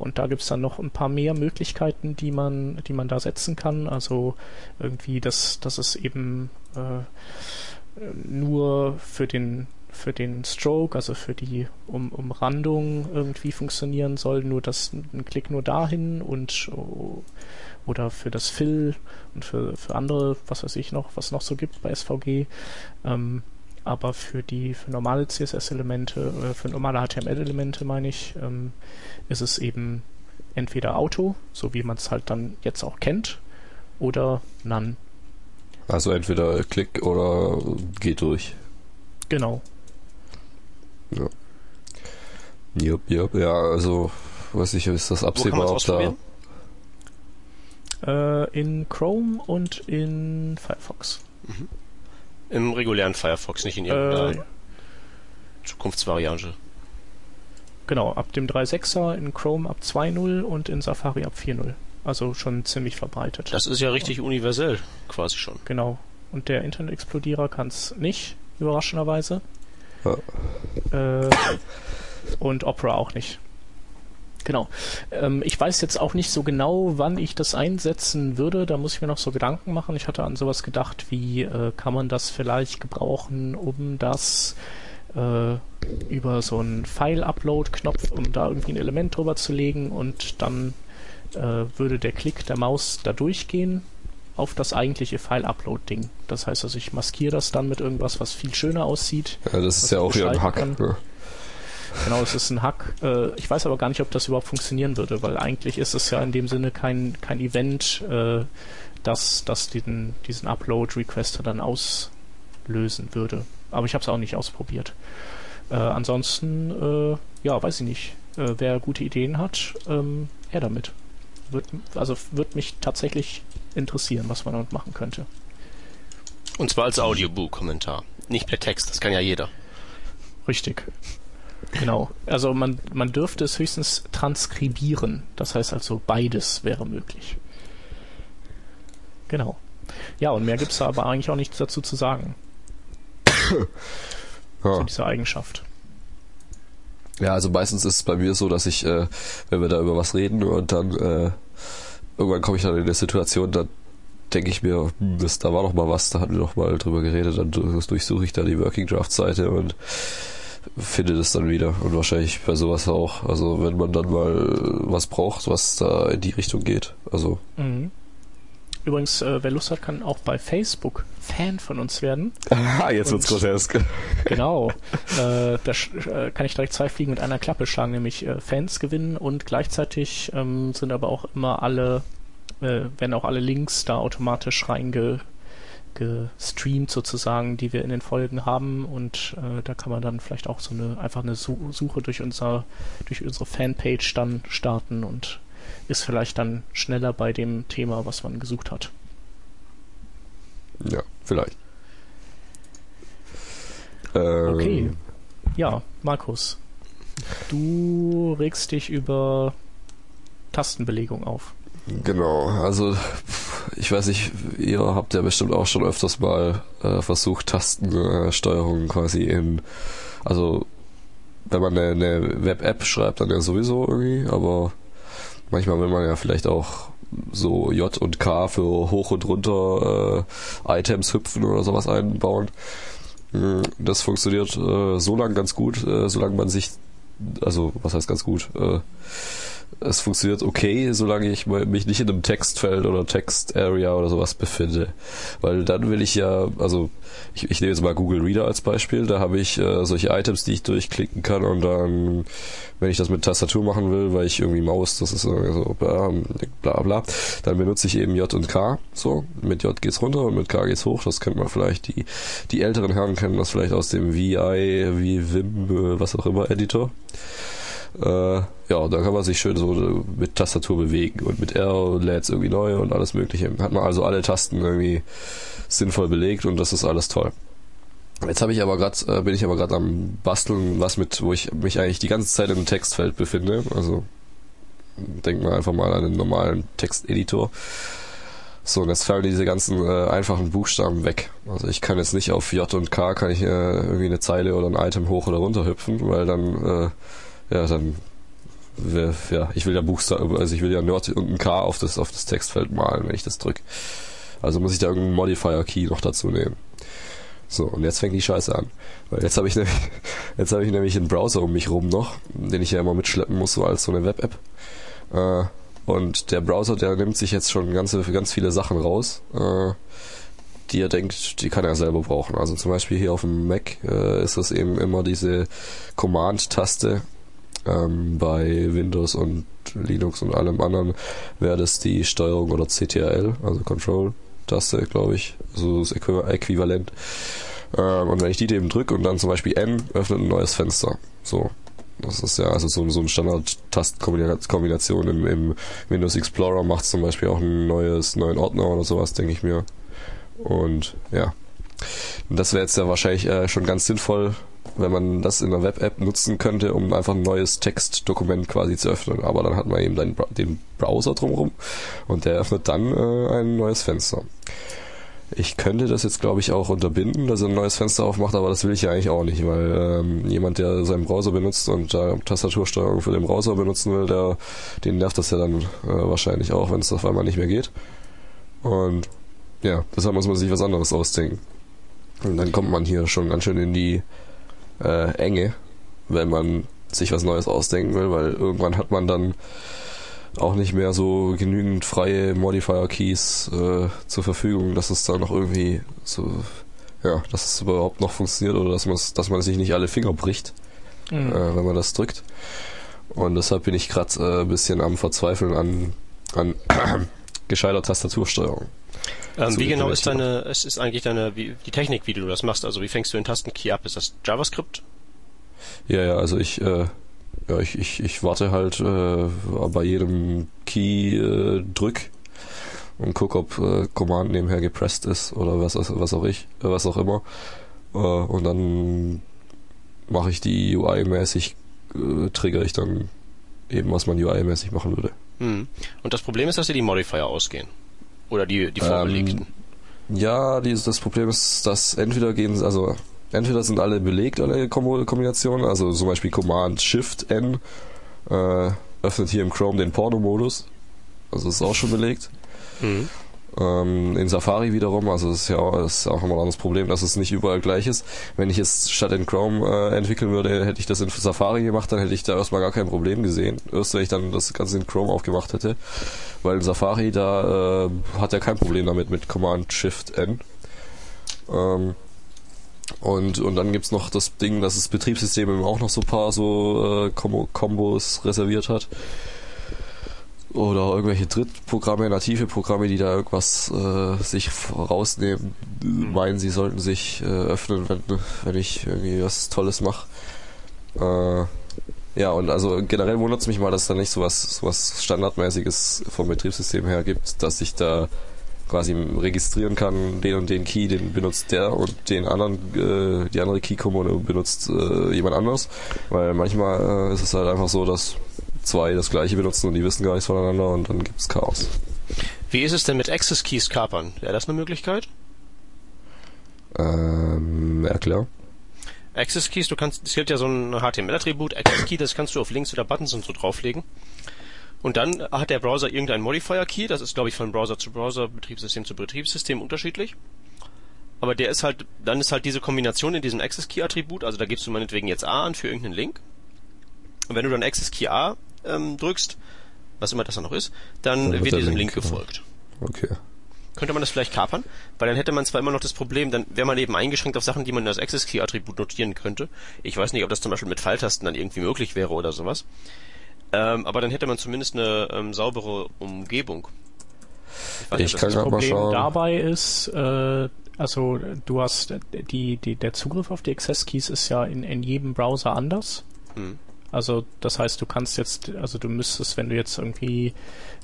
und da gibt's dann noch ein paar mehr Möglichkeiten, die man, die man da setzen kann. Also irgendwie, dass, dass es eben äh, nur für den für den Stroke, also für die um Umrandung irgendwie funktionieren soll, nur das ein Klick nur dahin und oh, oder für das Fill und für, für andere, was weiß ich noch, was noch so gibt bei SVG. Ähm, aber für die für normale CSS-Elemente oder für normale HTML-Elemente meine ich, ähm, ist es eben entweder Auto, so wie man es halt dann jetzt auch kennt, oder None. Also entweder Klick oder geht durch. Genau. Jupp, jupp. Ja, also weiß ich, ist das absehbar, ob da. Äh, in Chrome und in Firefox. Im regulären Firefox, nicht in Äh, irgendeiner Zukunftsvariante. genau, ab dem 3.6er in Chrome ab 2.0 und in Safari ab 4.0. Also schon ziemlich verbreitet. Das ist ja richtig universell, quasi schon. Genau. Und der Internet Explodierer kann es nicht, überraschenderweise. Ja. Äh, und Opera auch nicht. Genau. Ähm, ich weiß jetzt auch nicht so genau, wann ich das einsetzen würde. Da muss ich mir noch so Gedanken machen. Ich hatte an sowas gedacht, wie äh, kann man das vielleicht gebrauchen, um das äh, über so einen File-Upload-Knopf, um da irgendwie ein Element drüber zu legen und dann äh, würde der Klick der Maus da durchgehen auf das eigentliche File-Upload-Ding. Das heißt also, ich maskiere das dann mit irgendwas, was viel schöner aussieht. Ja, das ist ja auch wieder ein Hack. Ne? Genau, es ist ein Hack. Äh, ich weiß aber gar nicht, ob das überhaupt funktionieren würde, weil eigentlich ist es ja in dem Sinne kein, kein Event, äh, das, das diesen, diesen Upload-Requester dann auslösen würde. Aber ich habe es auch nicht ausprobiert. Äh, ansonsten, äh, ja, weiß ich nicht. Äh, wer gute Ideen hat, ähm, her damit. Wird, also wird mich tatsächlich interessieren, was man damit machen könnte. Und zwar als Audiobook-Kommentar. Nicht per Text, das kann ja jeder. Richtig. Genau. Also man, man dürfte es höchstens transkribieren. Das heißt also beides wäre möglich. Genau. Ja, und mehr gibt's da aber eigentlich auch nichts dazu zu sagen, zu Ja. dieser Eigenschaft. ja, also meistens ist es bei mir so, dass ich, äh, wenn wir da über was reden und dann äh, irgendwann komme ich dann in eine Situation, dann denke ich mir, hm, das, da war doch mal was, da hatten wir doch mal drüber geredet, dann durch- durchsuche ich da die Working Draft Seite und finde das dann wieder und wahrscheinlich bei sowas auch. Also wenn man dann mal was braucht, was da in die Richtung geht. Also Mhm. Übrigens, äh, wer Lust hat, kann auch bei Facebook Fan von uns werden. ah, jetzt wird's grotesk. Genau. äh, da äh, kann ich direkt zwei Fliegen mit einer Klappe schlagen, nämlich äh, Fans gewinnen und gleichzeitig ähm, sind aber auch immer alle äh, werden auch alle Links da automatisch reinge gestreamt sozusagen, die wir in den Folgen haben und äh, da kann man dann vielleicht auch so eine einfach eine Suche durch unser durch unsere Fanpage dann starten und ist vielleicht dann schneller bei dem Thema, was man gesucht hat. Ja, vielleicht. Ähm, okay. Ja, Markus, du regst dich über Tastenbelegung auf. Genau, also ich weiß nicht, ihr habt ja bestimmt auch schon öfters mal äh, versucht, Tastensteuerung quasi in, also wenn man eine, eine Web-App schreibt, dann ja sowieso irgendwie, aber manchmal will man ja vielleicht auch so J und K für hoch und runter äh, Items hüpfen oder sowas einbauen. Hm, das funktioniert äh, so lang ganz gut, äh, solange man sich, also was heißt ganz gut, äh, es funktioniert okay, solange ich mich nicht in einem Textfeld oder Text-Area oder sowas befinde. Weil dann will ich ja, also ich, ich nehme jetzt mal Google Reader als Beispiel, da habe ich äh, solche Items, die ich durchklicken kann und dann, wenn ich das mit Tastatur machen will, weil ich irgendwie Maus, das ist so bla bla, dann benutze ich eben J und K. So, mit J geht's runter und mit K geht's hoch. Das kennt man vielleicht, die, die älteren Herren kennen das vielleicht aus dem VI, wie Vim, äh, was auch immer, Editor. Äh, ja, da kann man sich schön so mit Tastatur bewegen und mit R lädt es irgendwie neu und alles mögliche. Hat man also alle Tasten irgendwie sinnvoll belegt und das ist alles toll. Jetzt habe ich aber gerade, äh, bin ich aber gerade am Basteln, was mit, wo ich mich eigentlich die ganze Zeit im Textfeld befinde. Also denk mal einfach mal an einen normalen Texteditor. So, und jetzt fallen diese ganzen äh, einfachen Buchstaben weg. Also ich kann jetzt nicht auf J und K kann ich äh, irgendwie eine Zeile oder ein Item hoch oder runter hüpfen, weil dann äh, ja, dann ja, ich will ja Buchstaben, also ich will ja Nerd und ein K auf das, auf das Textfeld malen, wenn ich das drücke. Also muss ich da irgendeinen Modifier-Key noch dazu nehmen. So, und jetzt fängt die Scheiße an. Weil jetzt habe ich nämlich, jetzt habe ich nämlich einen Browser um mich rum noch, den ich ja immer mitschleppen muss, so als so eine Web-App. Äh, und der Browser, der nimmt sich jetzt schon ganze, ganz viele Sachen raus, äh, die er denkt, die kann er selber brauchen. Also zum Beispiel hier auf dem Mac äh, ist das eben immer diese Command-Taste ähm, bei Windows und Linux und allem anderen wäre das die Steuerung oder CTRL, also Control-Taste, glaube ich, so das Äquivalent. Ähm, und wenn ich die eben drücke und dann zum Beispiel N, öffnet ein neues Fenster. So. Das ist ja also so, so eine Standard-Tastenkombination im, im Windows Explorer macht zum Beispiel auch ein neues, neuen Ordner oder sowas, denke ich mir. Und ja. das wäre jetzt ja wahrscheinlich äh, schon ganz sinnvoll, wenn man das in einer Web-App nutzen könnte, um einfach ein neues Textdokument quasi zu öffnen. Aber dann hat man eben den, den Browser drumherum und der öffnet dann äh, ein neues Fenster. Ich könnte das jetzt, glaube ich, auch unterbinden, dass er ein neues Fenster aufmacht, aber das will ich ja eigentlich auch nicht, weil ähm, jemand, der seinen Browser benutzt und da äh, Tastatursteuerung für den Browser benutzen will, der, den nervt das ja dann äh, wahrscheinlich auch, wenn es auf einmal nicht mehr geht. Und ja, deshalb muss man sich was anderes ausdenken. Und dann kommt man hier schon ganz schön in die äh, Enge, wenn man sich was Neues ausdenken will, weil irgendwann hat man dann auch nicht mehr so genügend freie Modifier-Keys äh, zur Verfügung, dass es dann noch irgendwie so, ja, dass es überhaupt noch funktioniert oder dass man dass man sich nicht alle Finger bricht, mhm. äh, wenn man das drückt. Und deshalb bin ich gerade äh, ein bisschen am Verzweifeln an, an gescheiter Tastatursteuerung. Ähm, wie genau ist deine, es ist eigentlich deine, wie, die Technik, wie du das machst? Also wie fängst du den Tastenkey ab? Ist das JavaScript? Ja, ja, also ich, äh, ja, ich, ich, ich warte halt äh, bei jedem Key äh, drück und guck, ob äh, Command nebenher gepresst ist oder was, was auch ich, äh, was auch immer. Äh, und dann mache ich die UI-mäßig, äh, trigger ich dann eben, was man UI-mäßig machen würde. Hm. Und das Problem ist, dass dir die Modifier ausgehen. Oder die, die vorbelegten? Ähm, ja, die, das Problem ist, dass entweder gehen, also entweder sind alle belegt, alle Kombinationen, also zum Beispiel Command Shift N äh, öffnet hier im Chrome den Porno-Modus. Also ist auch schon belegt. Mhm. Ähm, in Safari wiederum, also das ist ja auch, ist auch immer ein anderes Problem, dass es nicht überall gleich ist. Wenn ich es statt in Chrome äh, entwickeln würde, hätte ich das in Safari gemacht, dann hätte ich da erstmal gar kein Problem gesehen. Erst wenn ich dann das Ganze in Chrome aufgemacht hätte. Weil in Safari, da äh, hat er kein Problem damit mit Command Shift N. Ähm, und, und dann gibt's noch das Ding, dass das Betriebssystem eben auch noch so ein paar so äh, Kombos reserviert hat. Oder irgendwelche Drittprogramme, native Programme, die da irgendwas äh, sich rausnehmen, mhm. meinen, sie sollten sich äh, öffnen, wenn, wenn ich irgendwie was Tolles mache. Äh, ja, und also generell wundert es mich mal, dass da nicht sowas, sowas Standardmäßiges vom Betriebssystem her gibt, dass ich da quasi registrieren kann, den und den Key, den benutzt der und den anderen, äh, die andere Key-Kommune benutzt äh, jemand anders. Weil manchmal äh, ist es halt einfach so, dass zwei das gleiche benutzen und die wissen gar nichts voneinander und dann gibt es Chaos. Wie ist es denn mit Access Keys kapern? Wäre das eine Möglichkeit? Ähm, erklär. Access Keys, du kannst, es gibt ja so ein HTML-Attribut, Access Key, das kannst du auf Links oder Buttons und so drauflegen. Und dann hat der Browser irgendeinen Modifier Key, das ist glaube ich von Browser zu Browser, Betriebssystem zu Betriebssystem unterschiedlich. Aber der ist halt, dann ist halt diese Kombination in diesem Access Key Attribut, also da gibst du meinetwegen jetzt A an für irgendeinen Link. Und wenn du dann Access Key A ähm, drückst, was immer das dann noch ist, dann, dann wird diesem Link, Link gefolgt. Okay. Könnte man das vielleicht kapern? Weil dann hätte man zwar immer noch das Problem, dann wäre man eben eingeschränkt auf Sachen, die man als Access Key Attribut notieren könnte. Ich weiß nicht, ob das zum Beispiel mit Pfeiltasten dann irgendwie möglich wäre oder sowas. Ähm, aber dann hätte man zumindest eine ähm, saubere Umgebung. Ich, weiß, ich kann das Problem dabei ist, äh, also du hast die, die, der Zugriff auf die Access Keys ist ja in, in jedem Browser anders. Hm. Also das heißt, du kannst jetzt, also du müsstest, wenn du jetzt irgendwie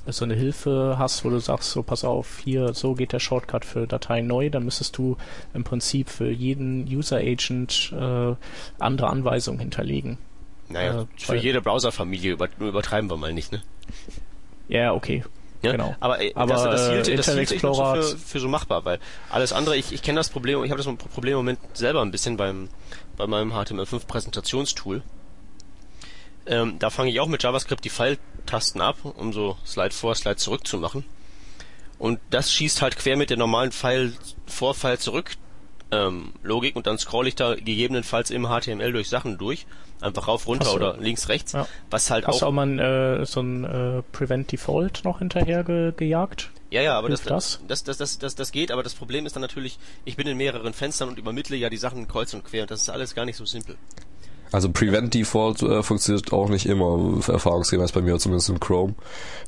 so eine Hilfe hast, wo du sagst, so pass auf, hier, so geht der Shortcut für Datei neu, dann müsstest du im Prinzip für jeden User Agent äh, andere Anweisungen hinterlegen. Naja, äh, für jede Browserfamilie über, übertreiben wir mal nicht, ne? Ja, okay. Ja, genau. Aber, äh, aber das, das hielt, äh, das hielt ich so für, für so machbar, weil alles andere, ich, ich kenne das Problem, ich habe das Problem im Moment selber ein bisschen beim bei meinem HTML5 Präsentationstool. Ähm, da fange ich auch mit JavaScript die Pfeiltasten ab, um so Slide vor, Slide zurück zu machen. Und das schießt halt quer mit der normalen Pfeil vor, Pfeil zurück ähm, Logik und dann scroll ich da gegebenenfalls im HTML durch Sachen durch. Einfach rauf, runter oder links, rechts. Ja. Was halt Hast auch. auch mal äh, so ein äh, Prevent Default noch hinterher ge gejagt? Ja, ja, aber das, das? Das, das, das, das, das geht, aber das Problem ist dann natürlich, ich bin in mehreren Fenstern und übermittle ja die Sachen kreuz und quer und das ist alles gar nicht so simpel. Also Prevent Default äh, funktioniert auch nicht immer, erfahrungsgemäß bei mir, zumindest in Chrome.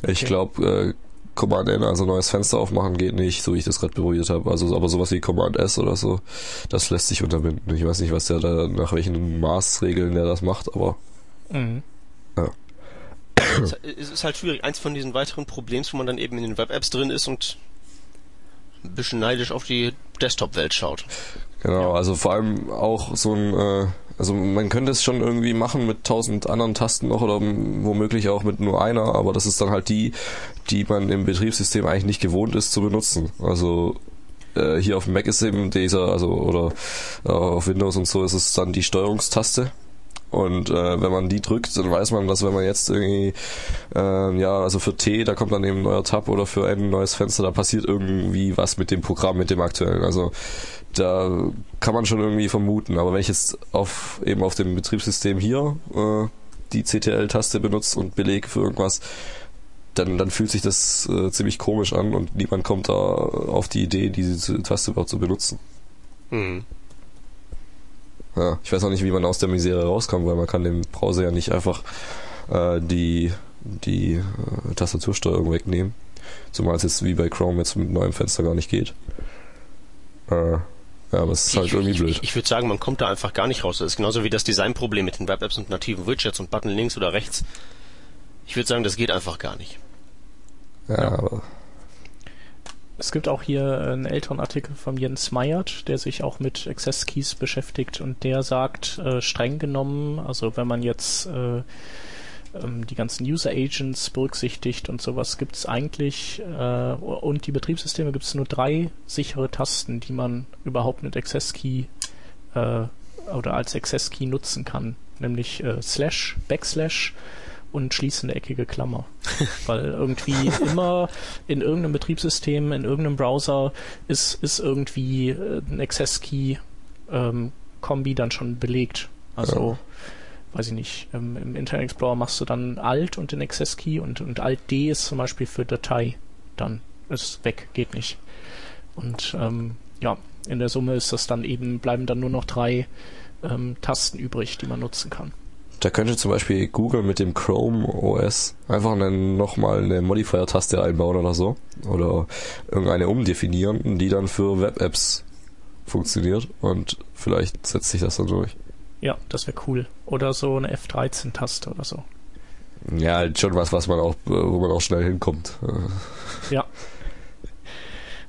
Ich okay. glaube, äh, Command N, also neues Fenster aufmachen, geht nicht, so wie ich das gerade probiert habe. Also aber sowas wie Command S oder so, das lässt sich unterbinden. Ich weiß nicht, was der da, nach welchen Maßregeln der das macht, aber mhm. ja. Es ist halt schwierig. Eins von diesen weiteren Problems, wo man dann eben in den Web-Apps drin ist und ein bisschen neidisch auf die Desktop-Welt schaut. Genau, also vor allem auch so ein, äh, also man könnte es schon irgendwie machen mit tausend anderen Tasten noch oder womöglich auch mit nur einer, aber das ist dann halt die, die man im Betriebssystem eigentlich nicht gewohnt ist zu benutzen. Also äh, hier auf Mac ist eben dieser, also oder äh, auf Windows und so ist es dann die Steuerungstaste und äh, wenn man die drückt, dann weiß man, dass wenn man jetzt irgendwie, äh, ja, also für T, da kommt dann eben ein neuer Tab oder für ein neues Fenster, da passiert irgendwie was mit dem Programm, mit dem aktuellen. Also da kann man schon irgendwie vermuten. Aber wenn ich jetzt auf eben auf dem Betriebssystem hier äh, die CTL-Taste benutze und belege für irgendwas, dann, dann fühlt sich das äh, ziemlich komisch an und niemand kommt da auf die Idee, diese Taste überhaupt zu benutzen. Mhm. Ja, ich weiß auch nicht, wie man aus der Misere rauskommt, weil man kann dem Browser ja nicht einfach äh, die, die äh, Tastatursteuerung wegnehmen. Zumal es jetzt wie bei Chrome jetzt mit neuem Fenster gar nicht geht. Äh, ja, aber es ist halt irgendwie blöd. Ich, ich würde sagen, man kommt da einfach gar nicht raus. Das ist genauso wie das Designproblem mit den Web-Apps und nativen Widgets und Button links oder rechts. Ich würde sagen, das geht einfach gar nicht. Ja, ja. aber es gibt auch hier einen älteren Artikel von Jens Meyert, der sich auch mit Access Keys beschäftigt und der sagt, äh, streng genommen, also wenn man jetzt äh, ähm, die ganzen User Agents berücksichtigt und sowas, gibt es eigentlich äh, und die Betriebssysteme gibt es nur drei sichere Tasten, die man überhaupt mit Access Key äh, oder als Access Key nutzen kann, nämlich äh, Slash, Backslash und schließende eckige Klammer. Weil irgendwie immer in irgendeinem Betriebssystem, in irgendeinem Browser ist, ist irgendwie äh, ein Access Key ähm, Kombi dann schon belegt. Also, ja. Weiß ich nicht, ähm, im Internet Explorer machst du dann Alt und den Access Key und, und Alt D ist zum Beispiel für Datei. Dann ist weg, geht nicht. Und ähm, ja, in der Summe ist das dann eben, bleiben dann nur noch drei ähm, Tasten übrig, die man nutzen kann. da könnte zum Beispiel Google mit dem Chrome OS einfach nochmal eine Modifier-Taste einbauen oder so. Oder irgendeine umdefinieren, die dann für Web-Apps funktioniert und vielleicht setzt sich das dann durch. Ja, das wäre cool. Oder so eine F13-Taste oder so. Ja, halt schon was, was man auch, wo man auch schnell hinkommt. Ja.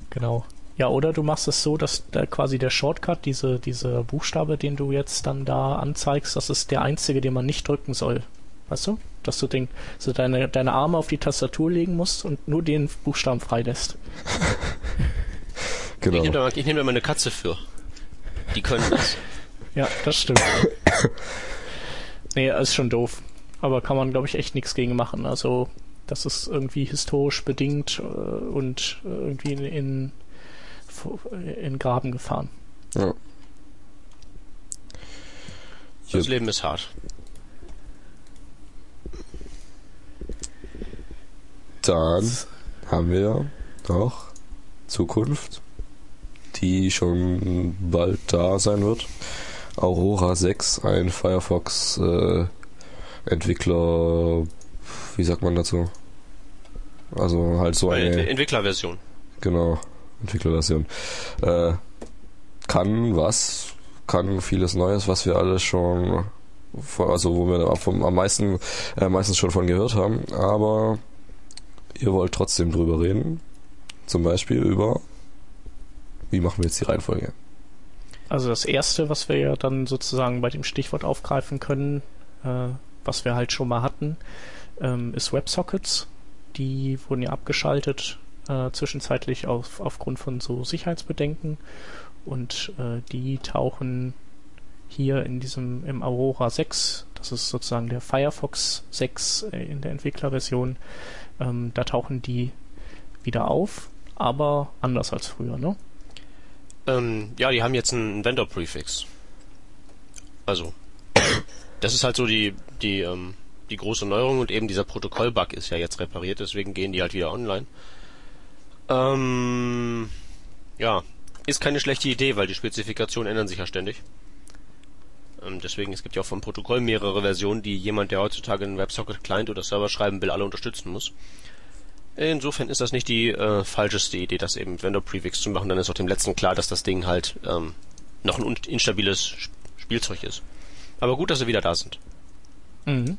Genau. Ja, oder du machst es so, dass da quasi der Shortcut, diese, diese Buchstabe, den du jetzt dann da anzeigst, das ist der einzige, den man nicht drücken soll. Weißt du? Dass du den, so deine, deine Arme auf die Tastatur legen musst und nur den Buchstaben freilässt. genau. Ich nehme da, nehm da meine Katze für. Die können das. ja, das stimmt. nee, ist schon doof. Aber kann man, glaube ich, echt nichts gegen machen. Also, das ist irgendwie historisch bedingt äh, und irgendwie in, in in Graben gefahren. Ja. Das Leben ist hart. Dann haben wir noch Zukunft, die schon bald da sein wird. Aurora 6, ein Firefox äh, Entwickler, wie sagt man dazu? Also halt so eine Entwicklerversion. Genau. Entwicklerversion. Äh, kann was, kann vieles Neues, was wir alles schon, also wo wir vom, am meisten, äh, meistens schon von gehört haben, aber ihr wollt trotzdem drüber reden. Zum Beispiel über, wie machen wir jetzt die Reihenfolge? Also das erste, was wir ja dann sozusagen bei dem Stichwort aufgreifen können, äh, was wir halt schon mal hatten, ähm, ist WebSockets. Die wurden ja abgeschaltet äh, zwischenzeitlich auf, aufgrund von so Sicherheitsbedenken und äh, die tauchen hier in diesem im Aurora 6, das ist sozusagen der Firefox 6 äh, in der Entwicklerversion, ähm, da tauchen die wieder auf, aber anders als früher, ne? Ähm, ja, die haben jetzt einen Vendor-Prefix. Also, das ist halt so die, die, ähm, die große Neuerung und eben dieser Protokoll-Bug ist ja jetzt repariert, deswegen gehen die halt wieder online. Ähm, ja, ist keine schlechte Idee, weil die Spezifikationen ändern sich ja ständig. Ähm, deswegen, es gibt ja auch vom Protokoll mehrere Versionen, die jemand, der heutzutage einen WebSocket Client oder Server schreiben will, alle unterstützen muss. Insofern ist das nicht die äh, falscheste Idee, das eben Vendor Prefix zu machen. Dann ist auch dem letzten klar, dass das Ding halt ähm, noch ein instabiles Spielzeug ist. Aber gut, dass sie wieder da sind. Mhm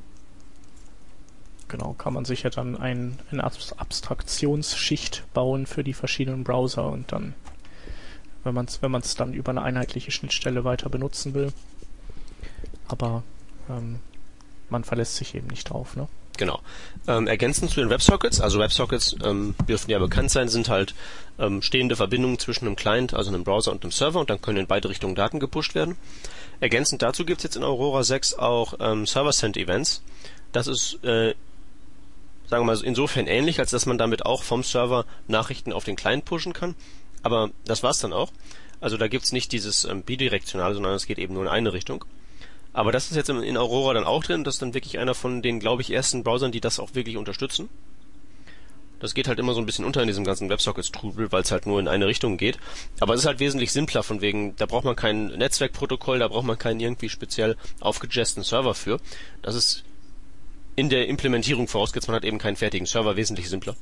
genau, kann man sich ja dann ein, eine Abstraktionsschicht bauen für die verschiedenen Browser und dann, wenn man es wenn dann über eine einheitliche Schnittstelle weiter benutzen will. Aber ähm, man verlässt sich eben nicht drauf, ne? Genau. Ähm, ergänzend zu den WebSockets, also WebSockets ähm, dürfen ja bekannt sein, sind halt ähm, stehende Verbindungen zwischen einem Client, also einem Browser und einem Server und dann können in beide Richtungen Daten gepusht werden. Ergänzend dazu gibt es jetzt in Aurora 6 auch ähm, Server-Send-Events. Das ist äh, sagen wir mal, insofern ähnlich, als dass man damit auch vom Server Nachrichten auf den Client pushen kann. Aber das war's dann auch. Also da gibt's nicht dieses ähm, bidirektionale, sondern es geht eben nur in eine Richtung. Aber das ist jetzt in Aurora dann auch drin. Das ist dann wirklich einer von den, glaube ich, ersten Browsern, die das auch wirklich unterstützen. Das geht halt immer so ein bisschen unter in diesem ganzen WebSockets-Trubel, weil es halt nur in eine Richtung geht. Aber es ist halt wesentlich simpler, von wegen, da braucht man kein Netzwerkprotokoll, da braucht man keinen irgendwie speziell aufgejazzten Server für. Das ist in der Implementierung vorausgesetzt, man hat eben keinen fertigen Server, wesentlich simpler.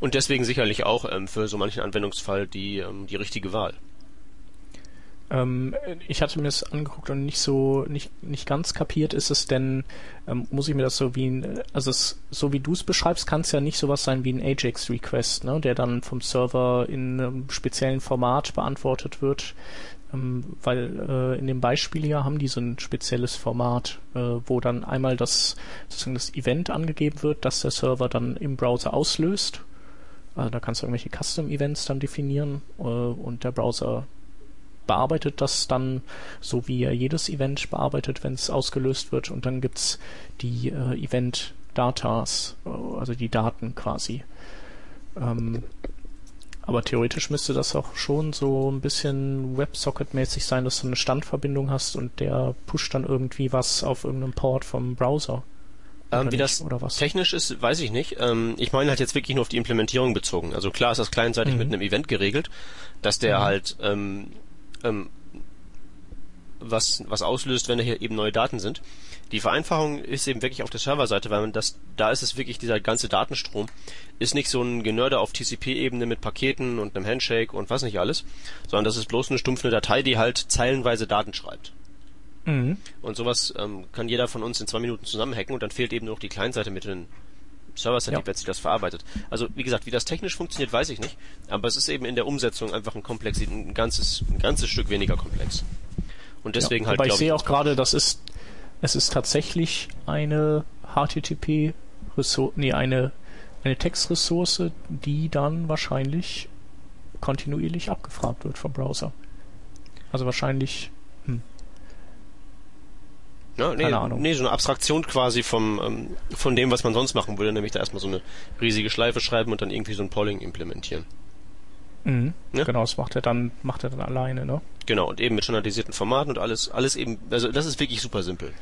Und deswegen sicherlich auch ähm, für so manchen Anwendungsfall die, ähm, die richtige Wahl. Ähm, ich hatte mir das angeguckt und nicht so, nicht, nicht ganz kapiert, ist es denn, ähm, muss ich mir das so wie ein, also es, so wie du es beschreibst, kann es ja nicht sowas sein wie ein Ajax-Request, ne, der dann vom Server in einem speziellen Format beantwortet wird, ähm, weil äh, in dem Beispiel hier haben die so ein spezielles Format, äh, wo dann einmal das sozusagen das Event angegeben wird, das der Server dann im Browser auslöst. Also da kannst du irgendwelche Custom-Events dann definieren äh, und der Browser bearbeitet das dann so, wie er jedes Event bearbeitet, wenn es ausgelöst wird. Und dann gibt's die äh, Event-Datas, äh, also die Daten quasi. Ähm, aber theoretisch müsste das auch schon so ein bisschen WebSocket-mäßig sein, dass du eine Standverbindung hast und der pusht dann irgendwie was auf irgendeinem Port vom Browser. Ähm, wie das technisch ist, weiß ich nicht. Ähm, ich meine halt jetzt wirklich nur auf die Implementierung bezogen. Also klar ist das clientseitig mhm. mit einem Event geregelt, dass der mhm. halt ähm, ähm, was, was auslöst, wenn da hier eben neue Daten sind. Die Vereinfachung ist eben wirklich auf der Serverseite, weil man das, da ist es wirklich, dieser ganze Datenstrom ist nicht so ein Genörde auf TCP-Ebene mit Paketen und einem Handshake und was nicht alles, sondern das ist bloß eine stumpfe Datei, die halt zeilenweise Daten schreibt. Mhm. Und sowas ähm, kann jeder von uns in zwei Minuten zusammenhacken und dann fehlt eben noch die Kleinseite mit den Server-Side, ja. die plötzlich das verarbeitet. Also wie gesagt, wie das technisch funktioniert, weiß ich nicht, aber es ist eben in der Umsetzung einfach ein komplex, ein ganzes, ein ganzes Stück weniger komplex. Und deswegen ja, halt. Aber ich sehe auch gerade, das ist, es ist tatsächlich eine HTTP Ressource, nee, eine, eine Textressource, die dann wahrscheinlich kontinuierlich abgefragt wird vom Browser. Also wahrscheinlich. Ja, nee, Keine Ahnung. nee, so eine Abstraktion quasi vom, ähm, von dem, was man sonst machen würde, nämlich da erstmal so eine riesige Schleife schreiben und dann irgendwie so ein Polling implementieren. Mhm. Ja? Genau, das macht er dann, macht er dann alleine, ne? Genau, und eben mit standardisierten Formaten und alles, alles eben, also das ist wirklich super simpel.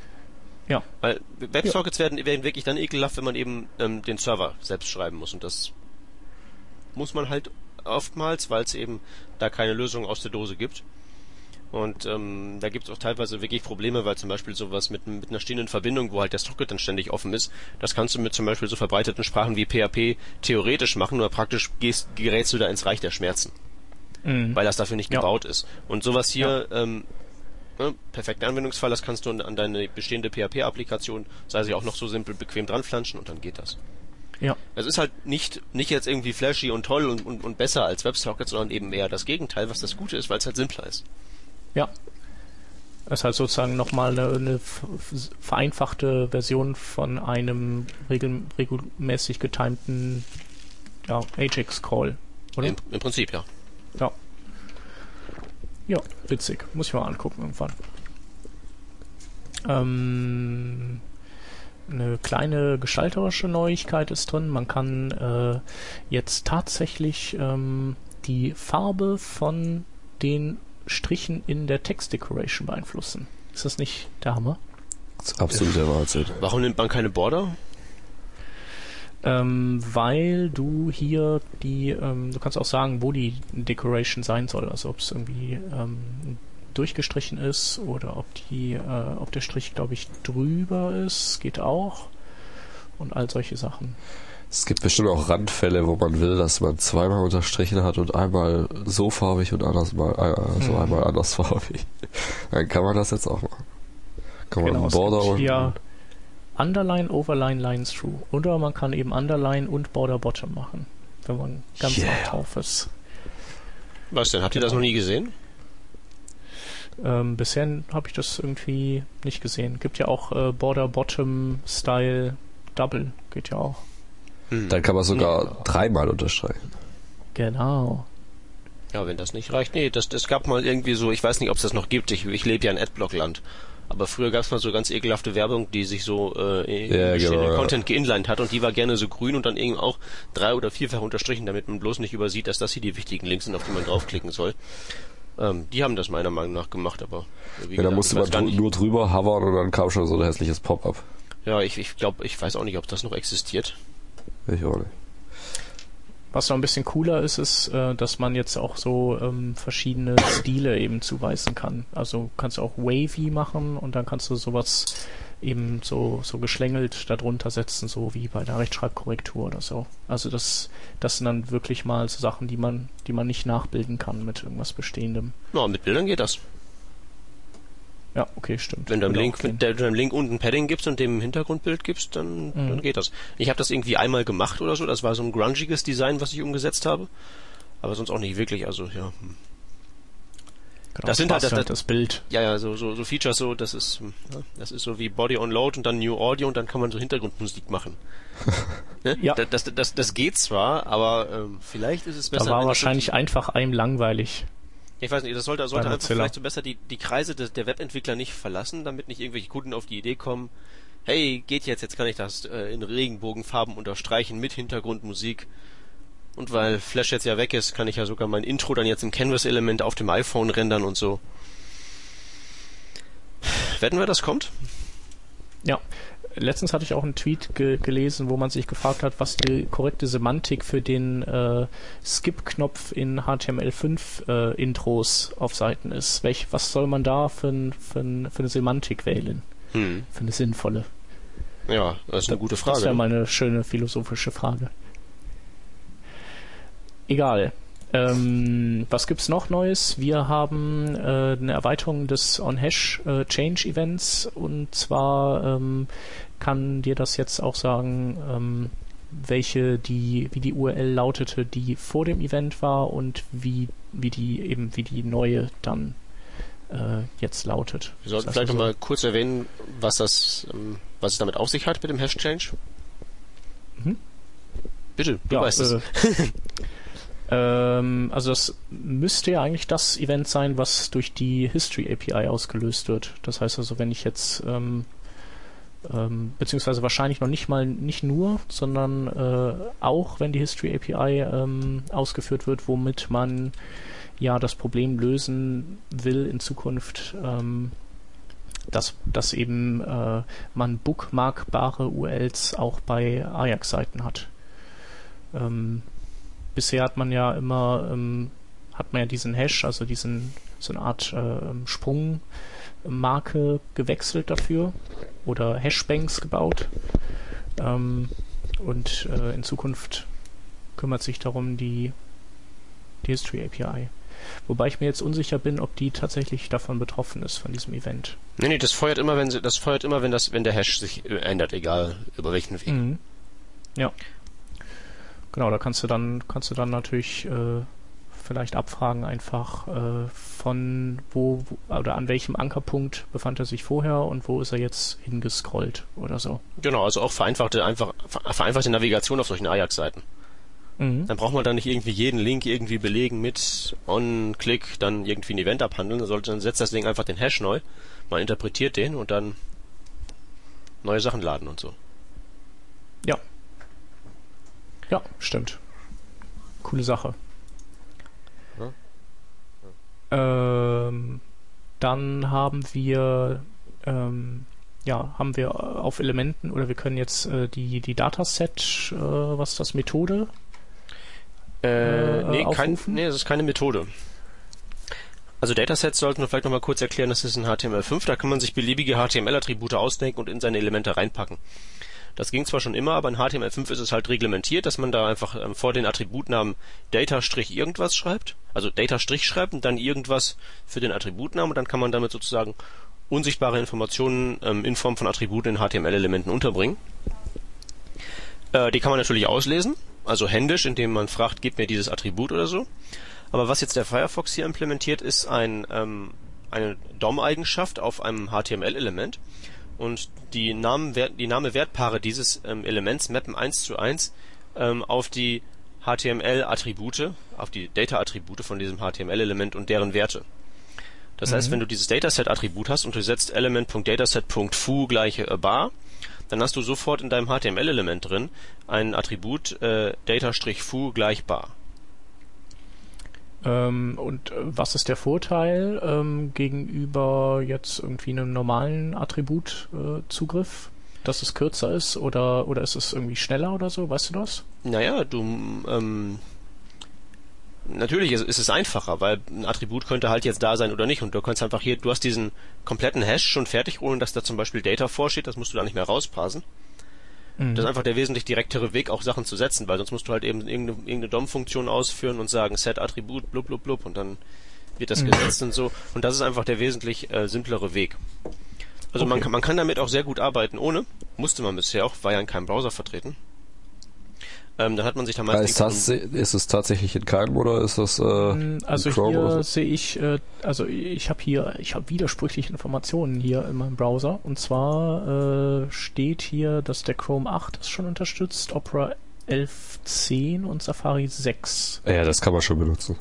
Ja. Weil Websockets ja. werden, werden wirklich dann ekelhaft, wenn man eben ähm, den Server selbst schreiben muss und das muss man halt oftmals, weil es eben da keine Lösung aus der Dose gibt. Und ähm, da gibt es auch teilweise wirklich Probleme, weil zum Beispiel sowas mit, mit einer stehenden Verbindung, wo halt der Socket dann ständig offen ist, das kannst du mit zum Beispiel so verbreiteten Sprachen wie PHP theoretisch machen, nur praktisch gehst, gerätst du da ins Reich der Schmerzen. Mhm. Weil das dafür nicht ja. gebaut ist. Und sowas hier, ja. ähm, ne, perfekter Anwendungsfall, das kannst du an deine bestehende PHP-Applikation, sei sie auch noch so simpel, bequem dranflanschen und dann geht das. Ja. Es ist halt nicht, nicht jetzt irgendwie flashy und toll und, und, und besser als WebSocket, sondern eben eher das Gegenteil, was das Gute ist, weil es halt simpler ist. Ja. Das ist halt sozusagen nochmal eine, eine vereinfachte Version von einem regel, regelmäßig getimten ja, Ajax-Call, oder? Im, Im, Prinzip, ja. Ja. Ja, witzig. Muss ich mal angucken irgendwann. Ähm, eine kleine gestalterische Neuigkeit ist drin. Man kann äh, jetzt tatsächlich ähm, die Farbe von den Strichen in der Text Decoration beeinflussen. Ist das nicht der Hammer? Das ist absolut der Wahnsinn. Warum nimmt man keine Border? Ähm, weil du hier die, ähm, du kannst auch sagen, wo die Decoration sein soll. Also ob es irgendwie ähm, durchgestrichen ist oder ob die, äh, ob der Strich, glaube ich, drüber ist, geht auch. Und all solche Sachen. Es gibt bestimmt auch Randfälle, wo man will, dass man zweimal unterstrichen hat und einmal so farbig und anders mal, also mhm. einmal andersfarbig. Dann kann man das jetzt auch machen. Kann man genau, einen Border und hier Underline, Overline, Lines Through. Oder man kann eben Underline und Border Bottom machen, wenn man ganz yeah. drauf ist. Was denn? Habt ihr das noch nie gesehen? Ähm, bisher habe ich das irgendwie nicht gesehen. Gibt ja auch äh, Border Bottom Style Double, geht ja auch. Hm. Dann kann man sogar ja. dreimal unterstreichen. Genau. Ja, wenn das nicht reicht. Nee, das, das gab mal irgendwie so, ich weiß nicht, ob es das noch gibt. Ich, ich lebe ja in Adblock-Land. Aber früher gab es mal so ganz ekelhafte Werbung, die sich so äh, in genau, Content ja. geinlined hat und die war gerne so grün und dann eben auch drei- oder vierfach unterstrichen, damit man bloß nicht übersieht, dass das hier die wichtigen Links sind, auf die man draufklicken soll. Ähm, die haben das meiner Meinung nach gemacht, aber wie ja, da musste man dr nur drüber hovern und dann kam schon so ein hässliches Pop-up. Ja, ich, ich glaube, ich weiß auch nicht, ob das noch existiert. Ich auch nicht. Was noch ein bisschen cooler ist, ist, äh, dass man jetzt auch so ähm, verschiedene Stile eben zuweisen kann. Also kannst du auch wavy machen und dann kannst du sowas eben so, so geschlängelt darunter setzen, so wie bei der Rechtschreibkorrektur oder so. Also das, das sind dann wirklich mal so Sachen, die man, die man nicht nachbilden kann mit irgendwas Bestehendem. Ja, mit Bildern geht das. Ja, okay, stimmt. Wenn du, Link, wenn du dem Link unten Padding gibst und dem Hintergrundbild gibst, dann, mhm. dann geht das. Ich habe das irgendwie einmal gemacht oder so. Das war so ein grungiges Design, was ich umgesetzt habe. Aber sonst auch nicht wirklich. Also, ja. Hm. Genau, das sind halt das, halt das, Bild. Ja, ja, so, so, so Features so, das ist, hm, ja, das ist so wie Body on Load und dann New Audio und dann kann man so Hintergrundmusik machen. ne? Ja. Das, das, das, das geht zwar, aber ähm, vielleicht ist es besser. Da war wahrscheinlich einfach einem langweilig. Ich weiß nicht, das sollte, sollte einfach vielleicht so besser die, die Kreise des, der Webentwickler nicht verlassen, damit nicht irgendwelche Kunden auf die Idee kommen, hey, geht jetzt, jetzt kann ich das äh, in Regenbogenfarben unterstreichen mit Hintergrundmusik. Und weil Flash jetzt ja weg ist, kann ich ja sogar mein Intro dann jetzt im Canvas-Element auf dem iPhone rendern und so. Wetten wir, das kommt? Ja. Letztens hatte ich auch einen Tweet ge gelesen, wo man sich gefragt hat, was die korrekte Semantik für den äh, Skip-Knopf in HTML5 äh, auf Seiten ist. Welch, was soll man da für, ein, für, ein, für eine Semantik wählen? Hm. Für eine sinnvolle. Ja, das ist eine gute Frage. Das wäre mal eine schöne philosophische Frage. Egal. Ähm, was gibt's noch Neues? Wir haben äh, eine Erweiterung des On-Hash äh, Change Events und zwar ähm, kann dir das jetzt auch sagen, ähm, welche die, wie die URL lautete, die vor dem Event war und wie, wie die eben wie die neue dann äh, jetzt lautet. Wir sollten das heißt vielleicht also, nochmal kurz erwähnen, was das, ähm, was es damit auf sich hat mit dem Hash Change. Mhm. Bitte, du ja, weißt äh, es. Ähm, also das müsste ja eigentlich das Event sein, was durch die History API ausgelöst wird. Das heißt also, wenn ich jetzt ähm, ähm, beziehungsweise wahrscheinlich noch nicht mal nicht nur, sondern äh, auch wenn die History API ähm, ausgeführt wird, womit man ja das Problem lösen will in Zukunft, ähm, dass, dass eben äh, man bookmarkbare URLs auch bei Ajax-Seiten hat. Ähm, bisher hat man ja immer, ähm, hat man ja diesen Hash, also diesen, so eine Art äh, Sprungmarke gewechselt dafür oder Hashbanks gebaut. Ähm, und äh, in Zukunft kümmert sich darum die, die History API. Wobei ich mir jetzt unsicher bin, ob die tatsächlich davon betroffen ist, von diesem Event. Nee, nee, das feuert immer, wenn sie, das feuert immer, wenn das, wenn der Hash sich äh, ändert, egal über welchen Weg. Mhm. Ja. Genau, da kannst du dann, kannst du dann natürlich äh, vielleicht abfragen einfach äh, von wo, wo, oder an welchem Ankerpunkt befand er sich vorher und wo ist er jetzt hingescrollt oder so. Genau, also auch vereinfachte, einfach, vereinfachte Navigation auf solchen Ajax-Seiten. Mhm. Dann braucht man dann nicht irgendwie jeden Link irgendwie belegen mit On-Click, dann irgendwie ein Event abhandeln, dann setzt das Ding einfach den Hash neu, man interpretiert den und dann neue Sachen laden und so. Ja, ja, stimmt. Coole Sache. Ähm, dann haben wir ähm, ja, haben wir auf Elementen oder wir können jetzt äh, die, die Dataset, äh, was ist das, Methode? Äh, nee, kein, nee, das ist keine Methode. Also Datasets sollten wir vielleicht nochmal kurz erklären, das ist ein HTML5, da kann man sich beliebige HTML-Attribute ausdenken und in seine Elemente reinpacken. Das ging zwar schon immer, aber in HTML5 ist es halt reglementiert, dass man da einfach ähm, vor den Attributnamen Data- irgendwas schreibt, also Data- schreibt und dann irgendwas für den Attributnamen und dann kann man damit sozusagen unsichtbare Informationen ähm, in Form von Attributen in HTML-Elementen unterbringen. Äh, die kann man natürlich auslesen, also händisch, indem man fragt, gib mir dieses Attribut oder so. Aber was jetzt der Firefox hier implementiert, ist ein, ähm, eine DOM-Eigenschaft auf einem HTML-Element und die, Namen, die Name-Wertpaare dieses ähm, Elements mappen eins zu eins ähm, auf die HTML-Attribute, auf die Data-Attribute von diesem HTML-Element und deren Werte. Das mhm. heißt, wenn du dieses Dataset-Attribut hast und du setzt element.dataset.foo gleich äh, bar, dann hast du sofort in deinem HTML-Element drin ein Attribut äh, data-foo gleich bar. Ähm, und äh, was ist der Vorteil ähm, gegenüber jetzt irgendwie einem normalen Attributzugriff? Äh, dass es kürzer ist oder, oder ist es irgendwie schneller oder so? Weißt du das? Naja, du ähm, natürlich ist, ist, es einfacher, weil ein Attribut könnte halt jetzt da sein oder nicht und du kannst einfach hier, du hast diesen kompletten Hash schon fertig, ohne dass da zum Beispiel Data vorsteht, das musst du da nicht mehr rausparsen. Mhm. Das ist einfach der wesentlich direktere Weg, auch Sachen zu setzen, weil sonst musst du halt eben irgendeine, irgendeine DOM-Funktion ausführen und sagen Set-Attribut, blub, blub, blub, und dann wird das mhm. gesetzt und so. Und das ist einfach der wesentlich äh, simplere Weg. Also okay. man, kann, man kann damit auch sehr gut arbeiten, ohne. Musste man bisher auch, war ja in keinem Browser vertreten. Ähm, dann hat man sich da meistens. Ist, das, ist es tatsächlich in keinem oder ist das äh, mm, Also hier so? sehe ich, äh, also ich habe hier, ich habe widersprüchliche Informationen hier in meinem Browser. Und zwar äh, steht hier, dass der Chrome 8 das schon unterstützt, Opera 11.10 und Safari 6. Ja, das kann man schon benutzen.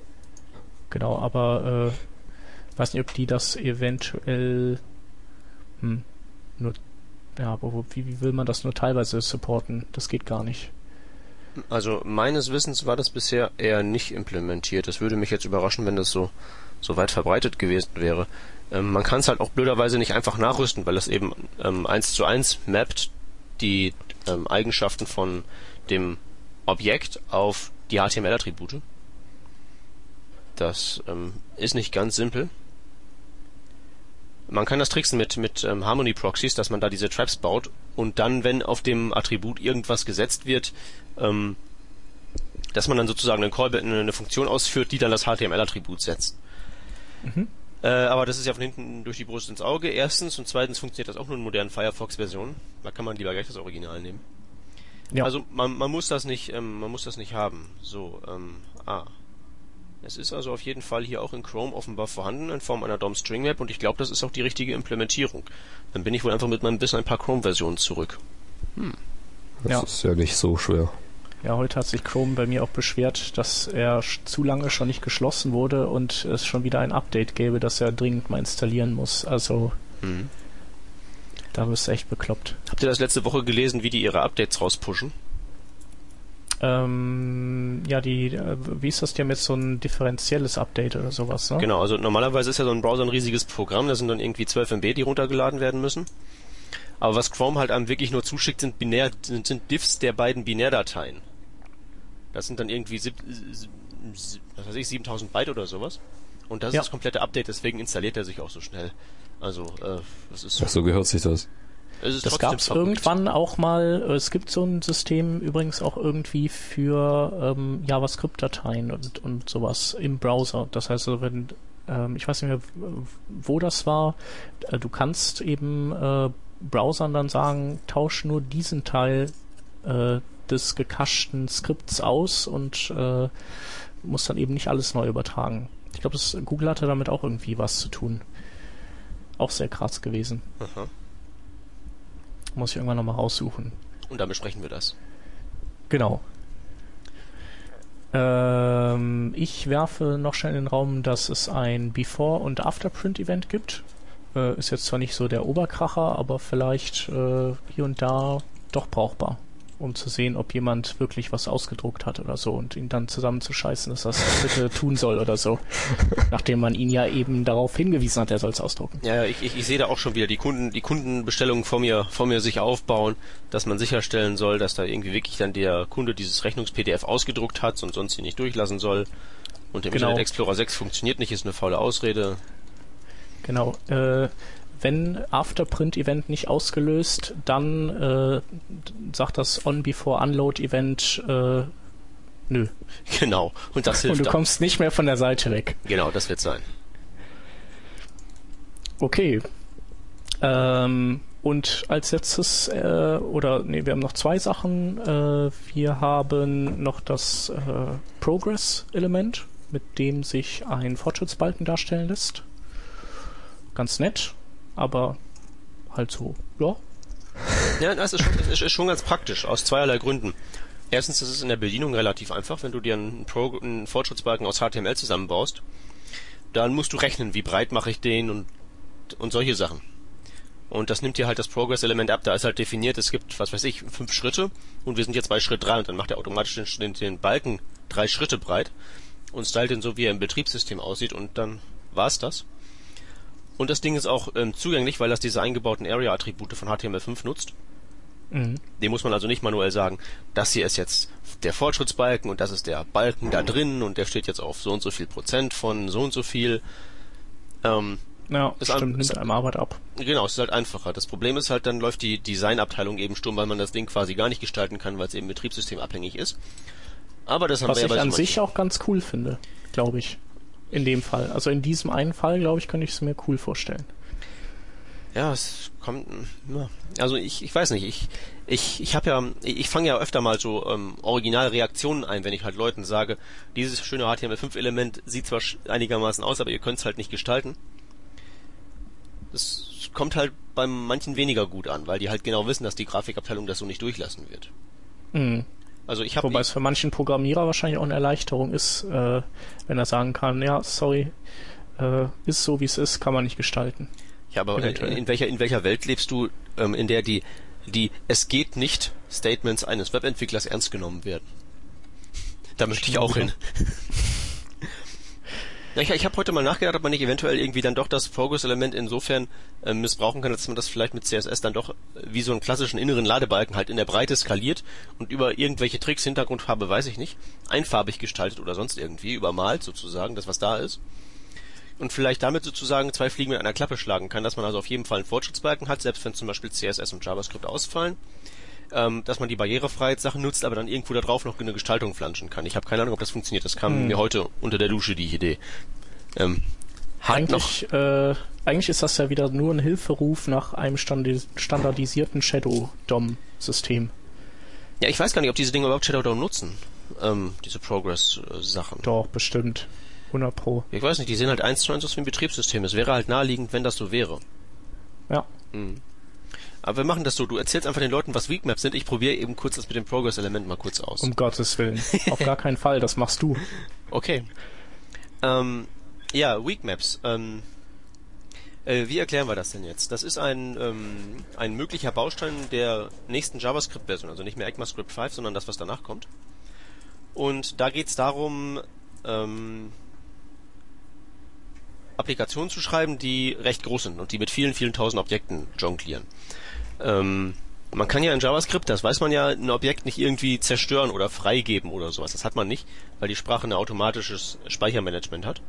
Genau, aber äh, weiß nicht, ob die das eventuell hm, nur ja, aber wie, wie will man das nur teilweise supporten? Das geht gar nicht. Also meines Wissens war das bisher eher nicht implementiert. Das würde mich jetzt überraschen, wenn das so, so weit verbreitet gewesen wäre. Ähm, man kann es halt auch blöderweise nicht einfach nachrüsten, weil es eben ähm, 1 zu 1 mappt die ähm, Eigenschaften von dem Objekt auf die HTML-Attribute. Das ähm, ist nicht ganz simpel. Man kann das tricksen mit, mit ähm, Harmony Proxies, dass man da diese Traps baut und dann, wenn auf dem Attribut irgendwas gesetzt wird, ähm, dass man dann sozusagen einen Callback, eine Funktion ausführt, die dann das HTML-Attribut setzt. Mhm. Äh, aber das ist ja von hinten durch die Brust ins Auge, erstens. Und zweitens funktioniert das auch nur in modernen Firefox-Versionen. Da kann man lieber gleich das Original nehmen. Ja. Also man, man muss das nicht, ähm, man muss das nicht haben. So, ähm, ah. Es ist also auf jeden Fall hier auch in Chrome offenbar vorhanden in Form einer DOM String Map und ich glaube, das ist auch die richtige Implementierung. Dann bin ich wohl einfach mit meinem bisschen ein paar Chrome-Versionen zurück. Hm. Das ja. ist ja nicht so schwer. Ja, heute hat sich Chrome bei mir auch beschwert, dass er zu lange schon nicht geschlossen wurde und es schon wieder ein Update gäbe, das er dringend mal installieren muss. Also mhm. da wirst du echt bekloppt. Habt ihr das letzte Woche gelesen, wie die ihre Updates rauspushen? Ähm, ja, die, äh, wie ist das denn mit so ein differenzielles Update oder sowas, ne? Genau, also normalerweise ist ja so ein Browser ein riesiges Programm, da sind dann irgendwie 12 MB, die runtergeladen werden müssen. Aber was Chrome halt einem wirklich nur zuschickt, sind binär, sind, sind Diffs der beiden Binärdateien. Das sind dann irgendwie sieb, was weiß ich, 7000 Byte oder sowas. Und das ja. ist das komplette Update, deswegen installiert er sich auch so schnell. Also, äh, das ist. Ach, so gehört sich das. Das gab es irgendwann auch mal. Es gibt so ein System übrigens auch irgendwie für ähm, JavaScript-Dateien und, und sowas im Browser. Das heißt, also, wenn ähm, ich weiß nicht mehr, wo das war. Äh, du kannst eben äh, Browsern dann sagen, tausch nur diesen Teil äh, des gecacheten Skripts aus und äh, muss dann eben nicht alles neu übertragen. Ich glaube, Google hatte damit auch irgendwie was zu tun. Auch sehr krass gewesen. Aha. Muss ich irgendwann nochmal raussuchen. Und dann besprechen wir das. Genau. Ähm, ich werfe noch schnell in den Raum, dass es ein Before- und Afterprint-Event gibt. Äh, ist jetzt zwar nicht so der Oberkracher, aber vielleicht äh, hier und da doch brauchbar um zu sehen, ob jemand wirklich was ausgedruckt hat oder so und ihn dann zusammenzuscheißen, dass das bitte tun soll oder so. Nachdem man ihn ja eben darauf hingewiesen hat, er soll es ausdrucken. Ja, ich, ich, ich sehe da auch schon wieder die Kunden, die Kundenbestellungen vor mir, vor mir sich aufbauen, dass man sicherstellen soll, dass da irgendwie wirklich dann der Kunde dieses Rechnungs-PDF ausgedruckt hat und sonst ihn nicht durchlassen soll. Und der genau. Internet Explorer 6 funktioniert nicht, ist eine faule Ausrede. Genau. Äh, wenn Afterprint-Event nicht ausgelöst, dann äh, sagt das On-Before-Unload-Event äh, nö. Genau, und das hilft Und du dann. kommst nicht mehr von der Seite weg. Genau, das wird sein. Okay. Ähm, und als letztes, äh, oder nee, wir haben noch zwei Sachen. Äh, wir haben noch das äh, Progress-Element, mit dem sich ein Fortschrittsbalken darstellen lässt. Ganz nett aber halt so, ja. Ja, das ist schon, das ist schon ganz praktisch, aus zweierlei Gründen. Erstens ist es in der Bedienung relativ einfach, wenn du dir einen, Pro einen Fortschrittsbalken aus HTML zusammenbaust. Dann musst du rechnen, wie breit mache ich den und, und solche Sachen. Und das nimmt dir halt das Progress-Element ab. Da ist halt definiert, es gibt, was weiß ich, fünf Schritte und wir sind jetzt bei Schritt drei und dann macht er automatisch den, den Balken drei Schritte breit und stylt den so, wie er im Betriebssystem aussieht und dann war's das. Und das Ding ist auch ähm, zugänglich, weil das diese eingebauten Area-Attribute von HTML5 nutzt. Mhm. Dem muss man also nicht manuell sagen, das hier ist jetzt der Fortschrittsbalken und das ist der Balken da drin und der steht jetzt auf so und so viel Prozent von so und so viel. Ähm, ja, das stimmt, nimmt einem Arbeit ab. Genau, es ist halt einfacher. Das Problem ist halt, dann läuft die Designabteilung eben stumm, weil man das Ding quasi gar nicht gestalten kann, weil es eben betriebssystemabhängig ist. Aber das haben Was wir ja ich an sich auch ganz cool finde, glaube ich. In dem Fall. Also in diesem einen Fall, glaube ich, könnte ich es mir cool vorstellen. Ja, es kommt. Ja. Also ich, ich weiß nicht, ich, ich, ich habe ja, ich fange ja öfter mal so ähm, Originalreaktionen ein, wenn ich halt Leuten sage, dieses schöne HTML5-Element sieht zwar einigermaßen aus, aber ihr könnt es halt nicht gestalten. Das kommt halt bei manchen weniger gut an, weil die halt genau wissen, dass die Grafikabteilung das so nicht durchlassen wird. Mhm. Also ich habe Wobei es für manchen Programmierer wahrscheinlich auch eine Erleichterung ist, äh, wenn er sagen kann, ja, sorry, äh, ist so wie es ist, kann man nicht gestalten. Ja, aber in, in, welcher in welcher Welt lebst du, ähm, in der die die es geht nicht Statements eines Webentwicklers ernst genommen werden? Da möchte ich auch hin. Ja, ich, ich habe heute mal nachgedacht, ob man nicht eventuell irgendwie dann doch das Progress-Element insofern äh, missbrauchen kann, dass man das vielleicht mit CSS dann doch äh, wie so einen klassischen inneren Ladebalken halt in der Breite skaliert und über irgendwelche Tricks, Hintergrundfarbe, weiß ich nicht, einfarbig gestaltet oder sonst irgendwie, übermalt sozusagen, das was da ist. Und vielleicht damit sozusagen zwei Fliegen mit einer Klappe schlagen kann, dass man also auf jeden Fall einen Fortschrittsbalken hat, selbst wenn zum Beispiel CSS und JavaScript ausfallen ähm, dass man die Barrierefreiheitssachen nutzt, aber dann irgendwo da drauf noch eine Gestaltung flanschen kann. Ich habe keine Ahnung, ob das funktioniert. Das kam hm. mir heute unter der Dusche, die Idee. Ähm, eigentlich, äh, eigentlich ist das ja wieder nur ein Hilferuf nach einem standardisierten Shadow DOM-System. Ja, ich weiß gar nicht, ob diese Dinge überhaupt Shadow DOM nutzen. Ähm, diese Progress-Sachen. Doch, bestimmt. 100 Pro. Ich weiß nicht, die sehen halt eins zu eins aus wie ein Betriebssystem. Es wäre halt naheliegend, wenn das so wäre. Ja. Mhm. Aber wir machen das so, du erzählst einfach den Leuten, was Weakmaps sind. Ich probiere eben kurz das mit dem Progress-Element mal kurz aus. Um Gottes Willen. Auf gar keinen Fall, das machst du. Okay. Ähm, ja, Weakmaps. Ähm, äh, wie erklären wir das denn jetzt? Das ist ein, ähm, ein möglicher Baustein der nächsten JavaScript-Version, also nicht mehr ECMAScript 5, sondern das, was danach kommt. Und da geht es darum, ähm, Applikationen zu schreiben, die recht groß sind und die mit vielen, vielen tausend Objekten jonglieren. Ähm, man kann ja in JavaScript, das weiß man ja, ein Objekt nicht irgendwie zerstören oder freigeben oder sowas. Das hat man nicht, weil die Sprache ein automatisches Speichermanagement hat.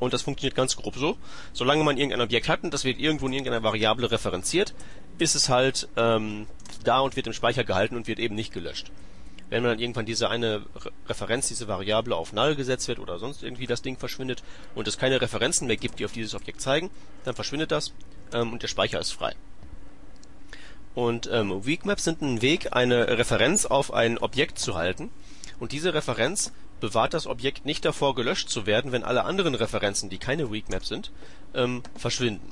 Und das funktioniert ganz grob so. Solange man irgendein Objekt hat und das wird irgendwo in irgendeiner Variable referenziert, ist es halt ähm, da und wird im Speicher gehalten und wird eben nicht gelöscht. Wenn man dann irgendwann diese eine Referenz, diese Variable auf Null gesetzt wird oder sonst irgendwie das Ding verschwindet und es keine Referenzen mehr gibt, die auf dieses Objekt zeigen, dann verschwindet das ähm, und der Speicher ist frei. Und ähm, Weakmaps sind ein Weg, eine Referenz auf ein Objekt zu halten. Und diese Referenz bewahrt das Objekt nicht davor, gelöscht zu werden, wenn alle anderen Referenzen, die keine Weakmap sind, ähm, verschwinden.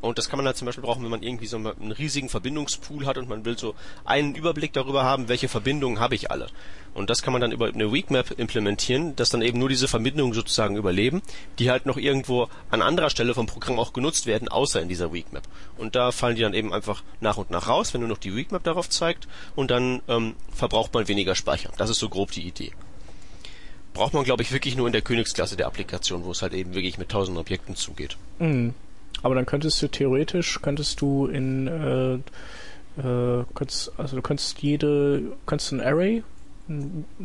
Und das kann man halt zum Beispiel brauchen, wenn man irgendwie so einen riesigen Verbindungspool hat und man will so einen Überblick darüber haben, welche Verbindungen habe ich alle. Und das kann man dann über eine Weakmap implementieren, dass dann eben nur diese Verbindungen sozusagen überleben, die halt noch irgendwo an anderer Stelle vom Programm auch genutzt werden, außer in dieser Weakmap. Und da fallen die dann eben einfach nach und nach raus, wenn nur noch die Weakmap darauf zeigt und dann ähm, verbraucht man weniger Speicher. Das ist so grob die Idee braucht man, glaube ich, wirklich nur in der Königsklasse der Applikation, wo es halt eben wirklich mit tausend Objekten zugeht. Mhm. Aber dann könntest du theoretisch, könntest du in, äh, äh, könntest, also du könntest jede, könntest ein Array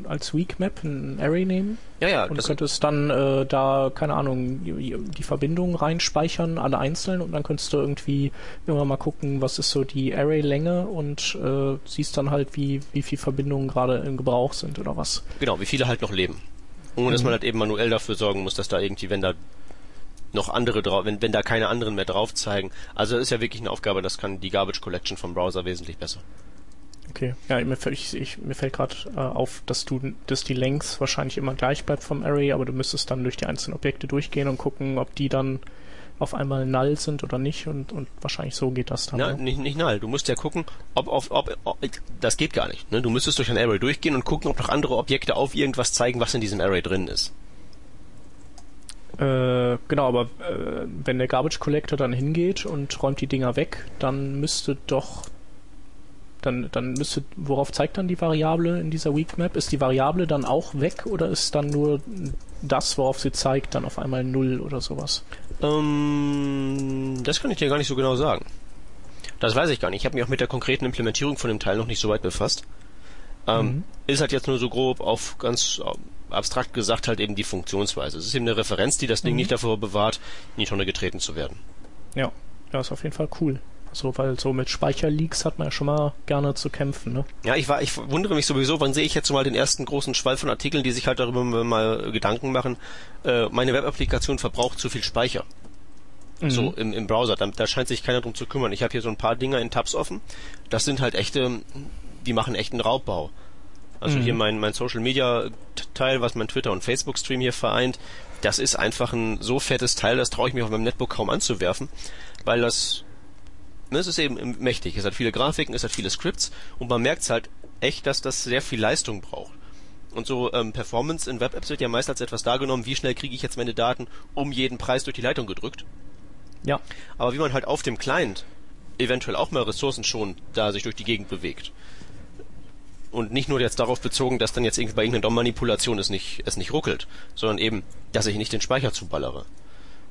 als Weak Map ein Array nehmen. Ja, ja. Und du könntest dann äh, da, keine Ahnung, die, die Verbindungen reinspeichern, alle einzeln, und dann könntest du irgendwie immer mal gucken, was ist so die Array-Länge und äh, siehst dann halt, wie, wie viele Verbindungen gerade im Gebrauch sind oder was. Genau, wie viele halt noch leben. Ohne mhm. dass man halt eben manuell dafür sorgen muss, dass da irgendwie, wenn da noch andere drauf, wenn, wenn da keine anderen mehr drauf zeigen. Also das ist ja wirklich eine Aufgabe, das kann die Garbage Collection vom Browser wesentlich besser. Okay, ja, mir, ich, ich, mir fällt gerade äh, auf, dass du, dass die Length wahrscheinlich immer gleich bleibt vom Array, aber du müsstest dann durch die einzelnen Objekte durchgehen und gucken, ob die dann auf einmal null sind oder nicht und, und wahrscheinlich so geht das dann. Ja, nicht, nicht null. Du musst ja gucken, ob, ob, ob, ob das geht gar nicht. Ne? Du müsstest durch ein Array durchgehen und gucken, ob noch andere Objekte auf irgendwas zeigen, was in diesem Array drin ist. Äh, genau, aber äh, wenn der Garbage Collector dann hingeht und räumt die Dinger weg, dann müsste doch dann, dann müsste, worauf zeigt dann die Variable in dieser Weak Map? Ist die Variable dann auch weg oder ist dann nur das, worauf sie zeigt, dann auf einmal null oder sowas? Ähm, das kann ich dir gar nicht so genau sagen. Das weiß ich gar nicht. Ich habe mich auch mit der konkreten Implementierung von dem Teil noch nicht so weit befasst. Ähm, mhm. Ist halt jetzt nur so grob auf ganz abstrakt gesagt halt eben die Funktionsweise. Es ist eben eine Referenz, die das Ding mhm. nicht davor bewahrt, in die Tonne getreten zu werden. Ja, ja, ist auf jeden Fall cool. So, weil so mit Speicherleaks hat man ja schon mal gerne zu kämpfen, ne? Ja, ich war, ich wundere mich sowieso, wann sehe ich jetzt mal den ersten großen Schwall von Artikeln, die sich halt darüber mal Gedanken machen, äh, meine Webapplikation verbraucht zu viel Speicher. Mhm. So im, im Browser. Da, da scheint sich keiner drum zu kümmern. Ich habe hier so ein paar Dinger in Tabs offen. Das sind halt echte, die machen echten Raubbau. Also mhm. hier mein, mein Social Media Teil, was mein Twitter und Facebook Stream hier vereint, das ist einfach ein so fettes Teil, das traue ich mir auf meinem Netbook kaum anzuwerfen, weil das, ne, es ist eben mächtig. Es hat viele Grafiken, es hat viele Scripts und man merkt halt echt, dass das sehr viel Leistung braucht. Und so ähm, Performance in Web-Apps wird ja meist als etwas dargenommen, wie schnell kriege ich jetzt meine Daten um jeden Preis durch die Leitung gedrückt. Ja. Aber wie man halt auf dem Client eventuell auch mal Ressourcen schon da sich durch die Gegend bewegt und nicht nur jetzt darauf bezogen, dass dann jetzt irgendwie bei irgendeiner DOM-Manipulation es nicht, es nicht ruckelt, sondern eben, dass ich nicht den Speicher zuballere.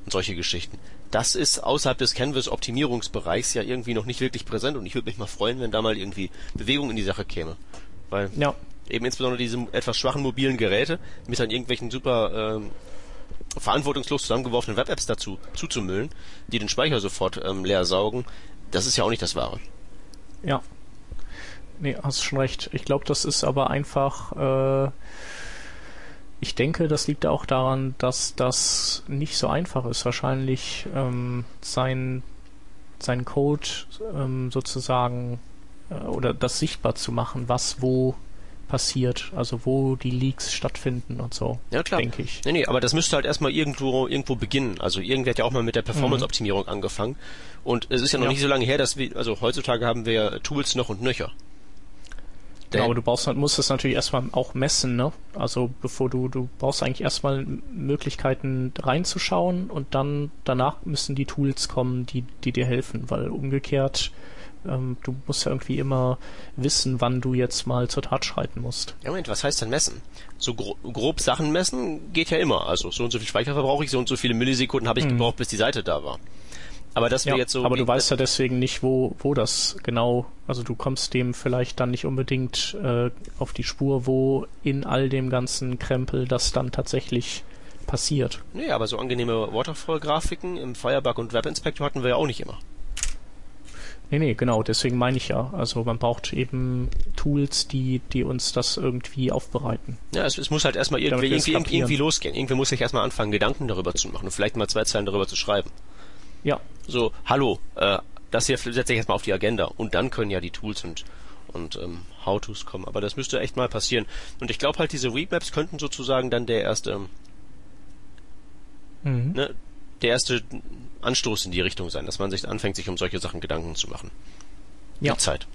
Und solche Geschichten. Das ist außerhalb des Canvas-Optimierungsbereichs ja irgendwie noch nicht wirklich präsent und ich würde mich mal freuen, wenn da mal irgendwie Bewegung in die Sache käme. Weil ja. eben insbesondere diese etwas schwachen mobilen Geräte mit dann irgendwelchen super ähm, verantwortungslos zusammengeworfenen Web-Apps dazu zuzumüllen, die den Speicher sofort ähm, leer saugen, das ist ja auch nicht das Wahre. Ja. Nee, hast schon recht. Ich glaube, das ist aber einfach, äh, ich denke, das liegt auch daran, dass das nicht so einfach ist, wahrscheinlich ähm, sein, sein Code ähm, sozusagen äh, oder das sichtbar zu machen, was wo passiert, also wo die Leaks stattfinden und so. Ja klar. Denke ich. Nee, nee, aber das müsste halt erstmal irgendwo irgendwo beginnen. Also irgendwer hat ja auch mal mit der Performance-Optimierung mhm. angefangen. Und es ist ja noch ja. nicht so lange her, dass wir, also heutzutage haben wir Tools noch und nöcher. Ja, aber du brauchst, musst es natürlich erstmal auch messen, ne? Also bevor du, du brauchst eigentlich erstmal Möglichkeiten reinzuschauen und dann danach müssen die Tools kommen, die, die dir helfen, weil umgekehrt ähm, du musst ja irgendwie immer wissen, wann du jetzt mal zur Tat schreiten musst. Ja, Moment, was heißt denn messen? So gro grob Sachen messen geht ja immer. Also so und so viel Speicher verbrauche ich, so und so viele Millisekunden habe ich mhm. gebraucht, bis die Seite da war. Aber dass ja, jetzt so. Aber du weißt ja deswegen nicht, wo, wo das genau, also du kommst dem vielleicht dann nicht unbedingt äh, auf die Spur, wo in all dem ganzen Krempel das dann tatsächlich passiert. Nee, aber so angenehme Waterfall-Grafiken im Firebug und Web Inspector hatten wir ja auch nicht immer. Nee, nee, genau, deswegen meine ich ja. Also man braucht eben Tools, die, die uns das irgendwie aufbereiten. Ja, es, es muss halt erstmal irgendwie, irgendwie, irgendwie losgehen. Irgendwie muss ich erstmal anfangen, Gedanken darüber zu machen und vielleicht mal zwei Zeilen darüber zu schreiben. Ja. So, hallo, äh, das hier setze ich jetzt mal auf die Agenda und dann können ja die Tools und und ähm, How-Tos kommen. Aber das müsste echt mal passieren. Und ich glaube halt, diese Weekmaps könnten sozusagen dann der erste mhm. ne, der erste Anstoß in die Richtung sein, dass man sich anfängt, sich um solche Sachen Gedanken zu machen. Ja. Die Zeit.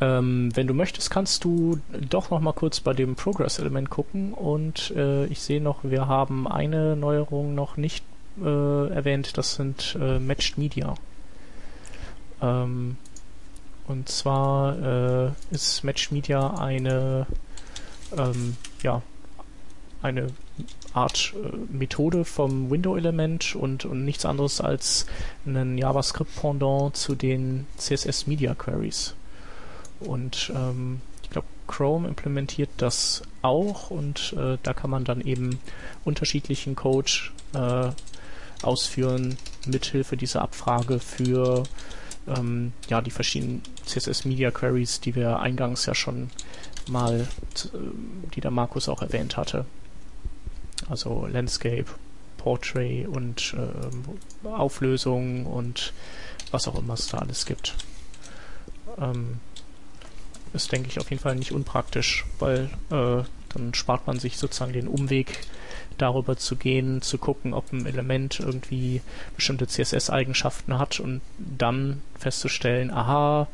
Ähm, wenn du möchtest, kannst du doch noch mal kurz bei dem Progress-Element gucken und äh, ich sehe noch, wir haben eine Neuerung noch nicht äh, erwähnt, das sind äh, Matched Media. Ähm, und zwar äh, ist Matched Media eine ähm, ja, eine Art äh, Methode vom Window-Element und, und nichts anderes als ein JavaScript-Pendant zu den CSS Media Queries. Und ähm, ich glaube, Chrome implementiert das auch und äh, da kann man dann eben unterschiedlichen Code äh, ausführen mithilfe dieser Abfrage für ähm, ja die verschiedenen CSS Media Queries, die wir eingangs ja schon mal, äh, die der Markus auch erwähnt hatte also Landscape, Portrait und äh, Auflösung und was auch immer es da alles gibt. Ähm, ist, denke ich, auf jeden Fall nicht unpraktisch, weil äh, dann spart man sich sozusagen den Umweg darüber zu gehen, zu gucken, ob ein Element irgendwie bestimmte CSS-Eigenschaften hat und dann festzustellen, aha,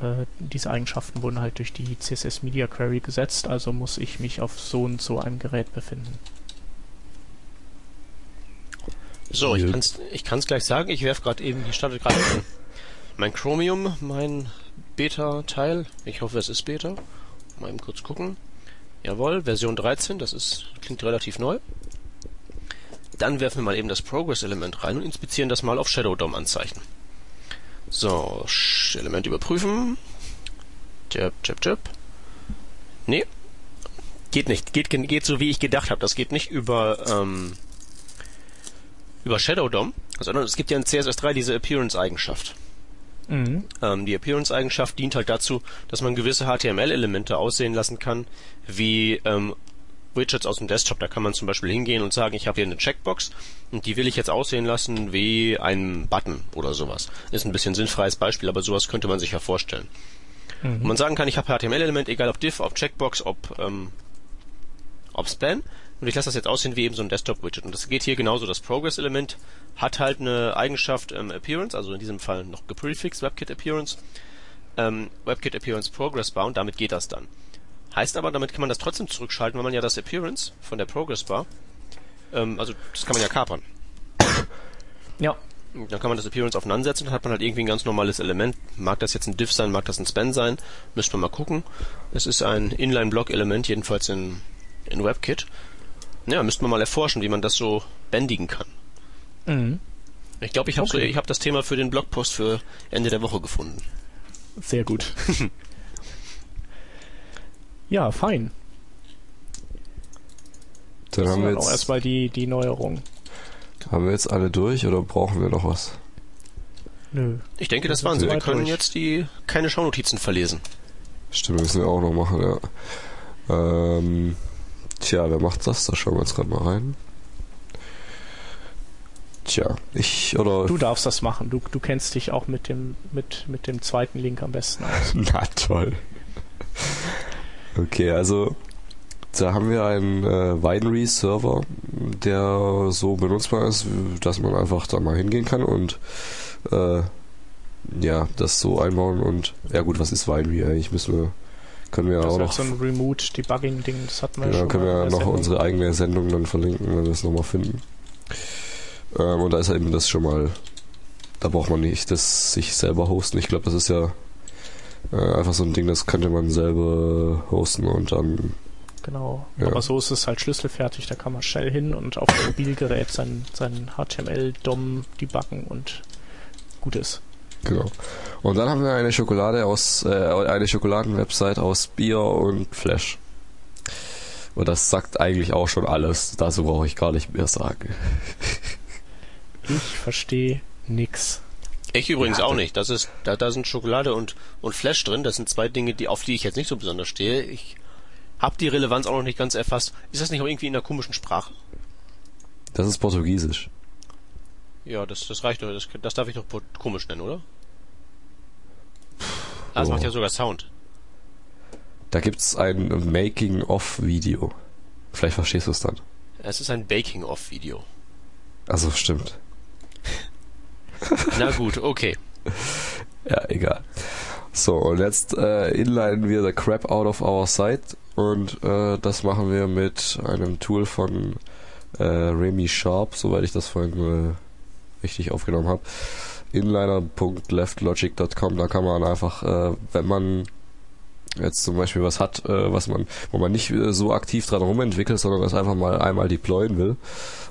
äh, diese Eigenschaften wurden halt durch die CSS Media Query gesetzt, also muss ich mich auf so und so einem Gerät befinden. So, ich kann's, ich kann's gleich sagen. Ich werf gerade eben, ich startet gerade mein Chromium, mein Beta-Teil. Ich hoffe, es ist Beta. Mal eben kurz gucken. Jawohl, Version 13, das ist, klingt relativ neu. Dann werfen wir mal eben das Progress-Element rein und inspizieren das mal auf Shadow DOM anzeichen. So, Element überprüfen. Jab, jab, jab. Nee. Geht nicht. Geht, geht so, wie ich gedacht habe. Das geht nicht über, ähm, über Shadow DOM, sondern es gibt ja in CSS3 diese Appearance-Eigenschaft. Mhm. Ähm, die Appearance-Eigenschaft dient halt dazu, dass man gewisse HTML-Elemente aussehen lassen kann, wie ähm, Widgets aus dem Desktop. Da kann man zum Beispiel hingehen und sagen, ich habe hier eine Checkbox und die will ich jetzt aussehen lassen wie ein Button oder sowas. Ist ein bisschen sinnfreies Beispiel, aber sowas könnte man sich ja vorstellen. Mhm. Und man sagen kann, ich habe HTML-Element, egal ob Div, ob Checkbox, ob, ähm, ob Span und ich lasse das jetzt aussehen wie eben so ein Desktop-Widget. Und das geht hier genauso. Das Progress-Element hat halt eine Eigenschaft ähm, Appearance, also in diesem Fall noch geprefixed, WebKit Appearance, ähm, WebKit Appearance Progress Bar und damit geht das dann. Heißt aber, damit kann man das trotzdem zurückschalten, weil man ja das Appearance von der Progress Bar, ähm, also das kann man ja kapern. Ja. Dann kann man das Appearance auf None setzen, dann hat man halt irgendwie ein ganz normales Element. Mag das jetzt ein Diff sein, mag das ein Span sein, müsste man mal gucken. Es ist ein Inline-Block-Element, jedenfalls in, in WebKit. Ja, müsste man mal erforschen, wie man das so bändigen kann. Mhm. Ich glaube, ich habe Okay. so, ich hab das Thema für den Blogpost für Ende der Woche gefunden. Sehr gut. ja, fein. Dann Das haben wir, waren auch jetzt, erstmal die, die Neuerung. haben wir jetzt alle durch oder brauchen wir noch was? Nö. Ich denke, das waren sie. Wir können durch. jetzt die keine Schaunotizen verlesen. Stimmt, müssen wir auch noch machen, ja. Ähm, tja, wer macht das? Da schauen wir jetzt gerade mal rein. Tja, ich oder. Du darfst das machen. Du, du kennst dich auch mit dem, mit, mit dem zweiten Link am besten aus. Na toll. Okay, also da haben wir einen äh, Winery-Server, der so benutzbar ist, dass man einfach da mal hingehen kann und äh, ja, das so einbauen und ja gut, was ist Winery eigentlich? Müssen wir, können wir ja Das auch ist halt noch, so ein Remote-Debugging-Ding. Das hatten wir genau, schon können wir ja noch Sendung. unsere eigene Sendung dann verlinken, wenn wir es nochmal finden. Ähm, und da ist eben das schon mal, da braucht man nicht das sich selber hosten. Ich glaube, das ist ja äh, einfach so ein Ding, das könnte man selber hosten und dann Genau. Ja. Aber so ist es halt schlüsselfertig. Da kann man schnell hin und auf dem Mobilgerät sein, sein HTML-DOM debuggen und gut ist. Genau. Und dann haben wir eine Schokolade aus, äh, eine Schokoladenwebsite aus Bier und Flash. Und das sagt eigentlich auch schon alles. Dazu brauche ich gar nicht mehr sagen. Ich verstehe nix. Ich übrigens Ja, auch nicht. Das ist, da, da sind Schokolade und, und Flash drin. Das sind zwei Dinge, die, auf die ich jetzt nicht so besonders stehe. Ich habe die Relevanz auch noch nicht ganz erfasst. Ist das nicht auch irgendwie in einer komischen Sprache? Das ist Portugiesisch. Ja, das, das reicht doch. Das, das darf ich doch komisch nennen, oder? Ah, es Oh. macht ja sogar Sound. Da gibt's ein Making-of-Video. Vielleicht verstehst du es dann. Es ist ein Baking-Off-Video. Also stimmt. Na gut, okay. Ja, egal. So, und jetzt äh, inlinen wir the crap out of our site und äh, das machen wir mit einem Tool von äh, Remy Sharp, soweit ich das vorhin äh, richtig aufgenommen habe. Inliner.leftlogic.com, da kann man einfach, äh, wenn man jetzt zum Beispiel was hat, äh, was man, wo man nicht äh, so aktiv dran rumentwickelt, sondern das einfach mal einmal deployen will,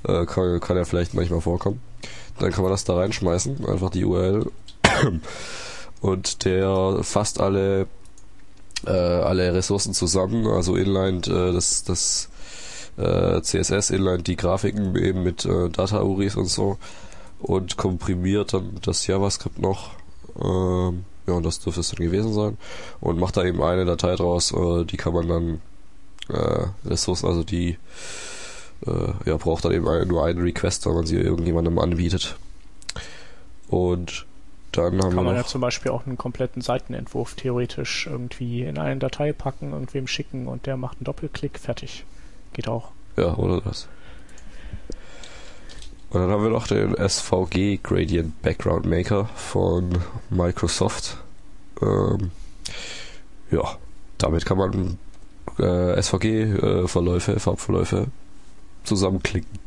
äh, kann, kann ja vielleicht manchmal vorkommen, dann kann man das da reinschmeißen, einfach die URL und der fasst alle äh, alle Ressourcen zusammen, also inline äh, das das äh, CSS, inline die Grafiken eben mit äh, Data URIs und so und komprimiert dann das JavaScript noch. Ähm, ja, und das dürfte es dann gewesen sein. Und macht da eben eine Datei draus, äh, die kann man dann äh, Ressourcen, also die äh, ja, braucht dann eben ein, nur einen Request, wenn man sie irgendjemandem anbietet. Und dann haben Kann wir man ja zum Beispiel auch einen kompletten Seitenentwurf theoretisch irgendwie in eine Datei packen, irgendwem schicken und der macht einen Doppelklick, fertig. Geht auch. ja, oder das. Und dann haben wir noch den SVG Gradient Background Maker von Microsoft. Ähm, ja, damit kann man äh, SVG-Verläufe, Farbverläufe zusammenklicken.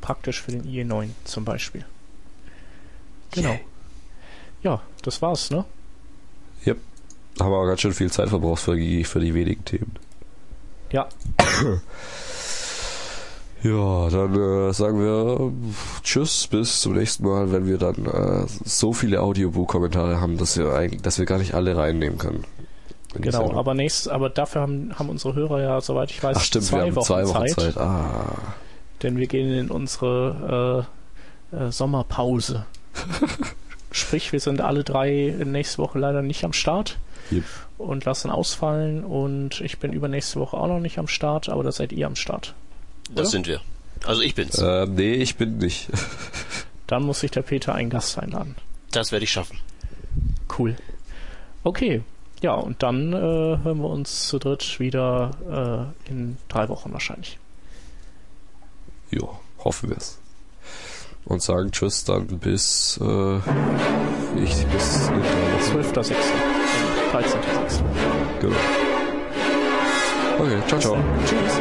Praktisch für den IE9 zum Beispiel. Genau. Ja, das war's, ne? Haben aber ganz schön viel Zeit verbraucht für die, für die wenigen Themen. Ja. Ja, dann äh, sagen wir Tschüss, bis zum nächsten Mal, wenn wir dann äh, so viele Audiobook-Kommentare haben, dass wir eigentlich, dass wir gar nicht alle reinnehmen können. Genau, aber nächstes, aber dafür haben, haben unsere Hörer ja, soweit ich weiß, Ach stimmt, zwei, wir haben Wochen zwei Wochen Zeit, Zeit. Ah. denn wir gehen in unsere äh, äh, Sommerpause. Sprich, wir sind alle drei nächste Woche leider nicht am Start Yep. und lassen ausfallen und ich bin übernächste Woche auch noch nicht am Start, aber da seid ihr am Start. Das Oder? sind wir. Also ich bin's. Äh, nee, ich bin nicht. Dann muss sich der Peter einen Gast einladen. Das werde ich schaffen. Cool. Okay. Ja, und dann äh, hören wir uns zu dritt wieder äh, in drei Wochen wahrscheinlich. ja, hoffen wir es. Und sagen Tschüss dann bis äh, ich bis in drei Wochen. 12.06. 13.06. Genau. Okay, ciao, ciao. Tschüss.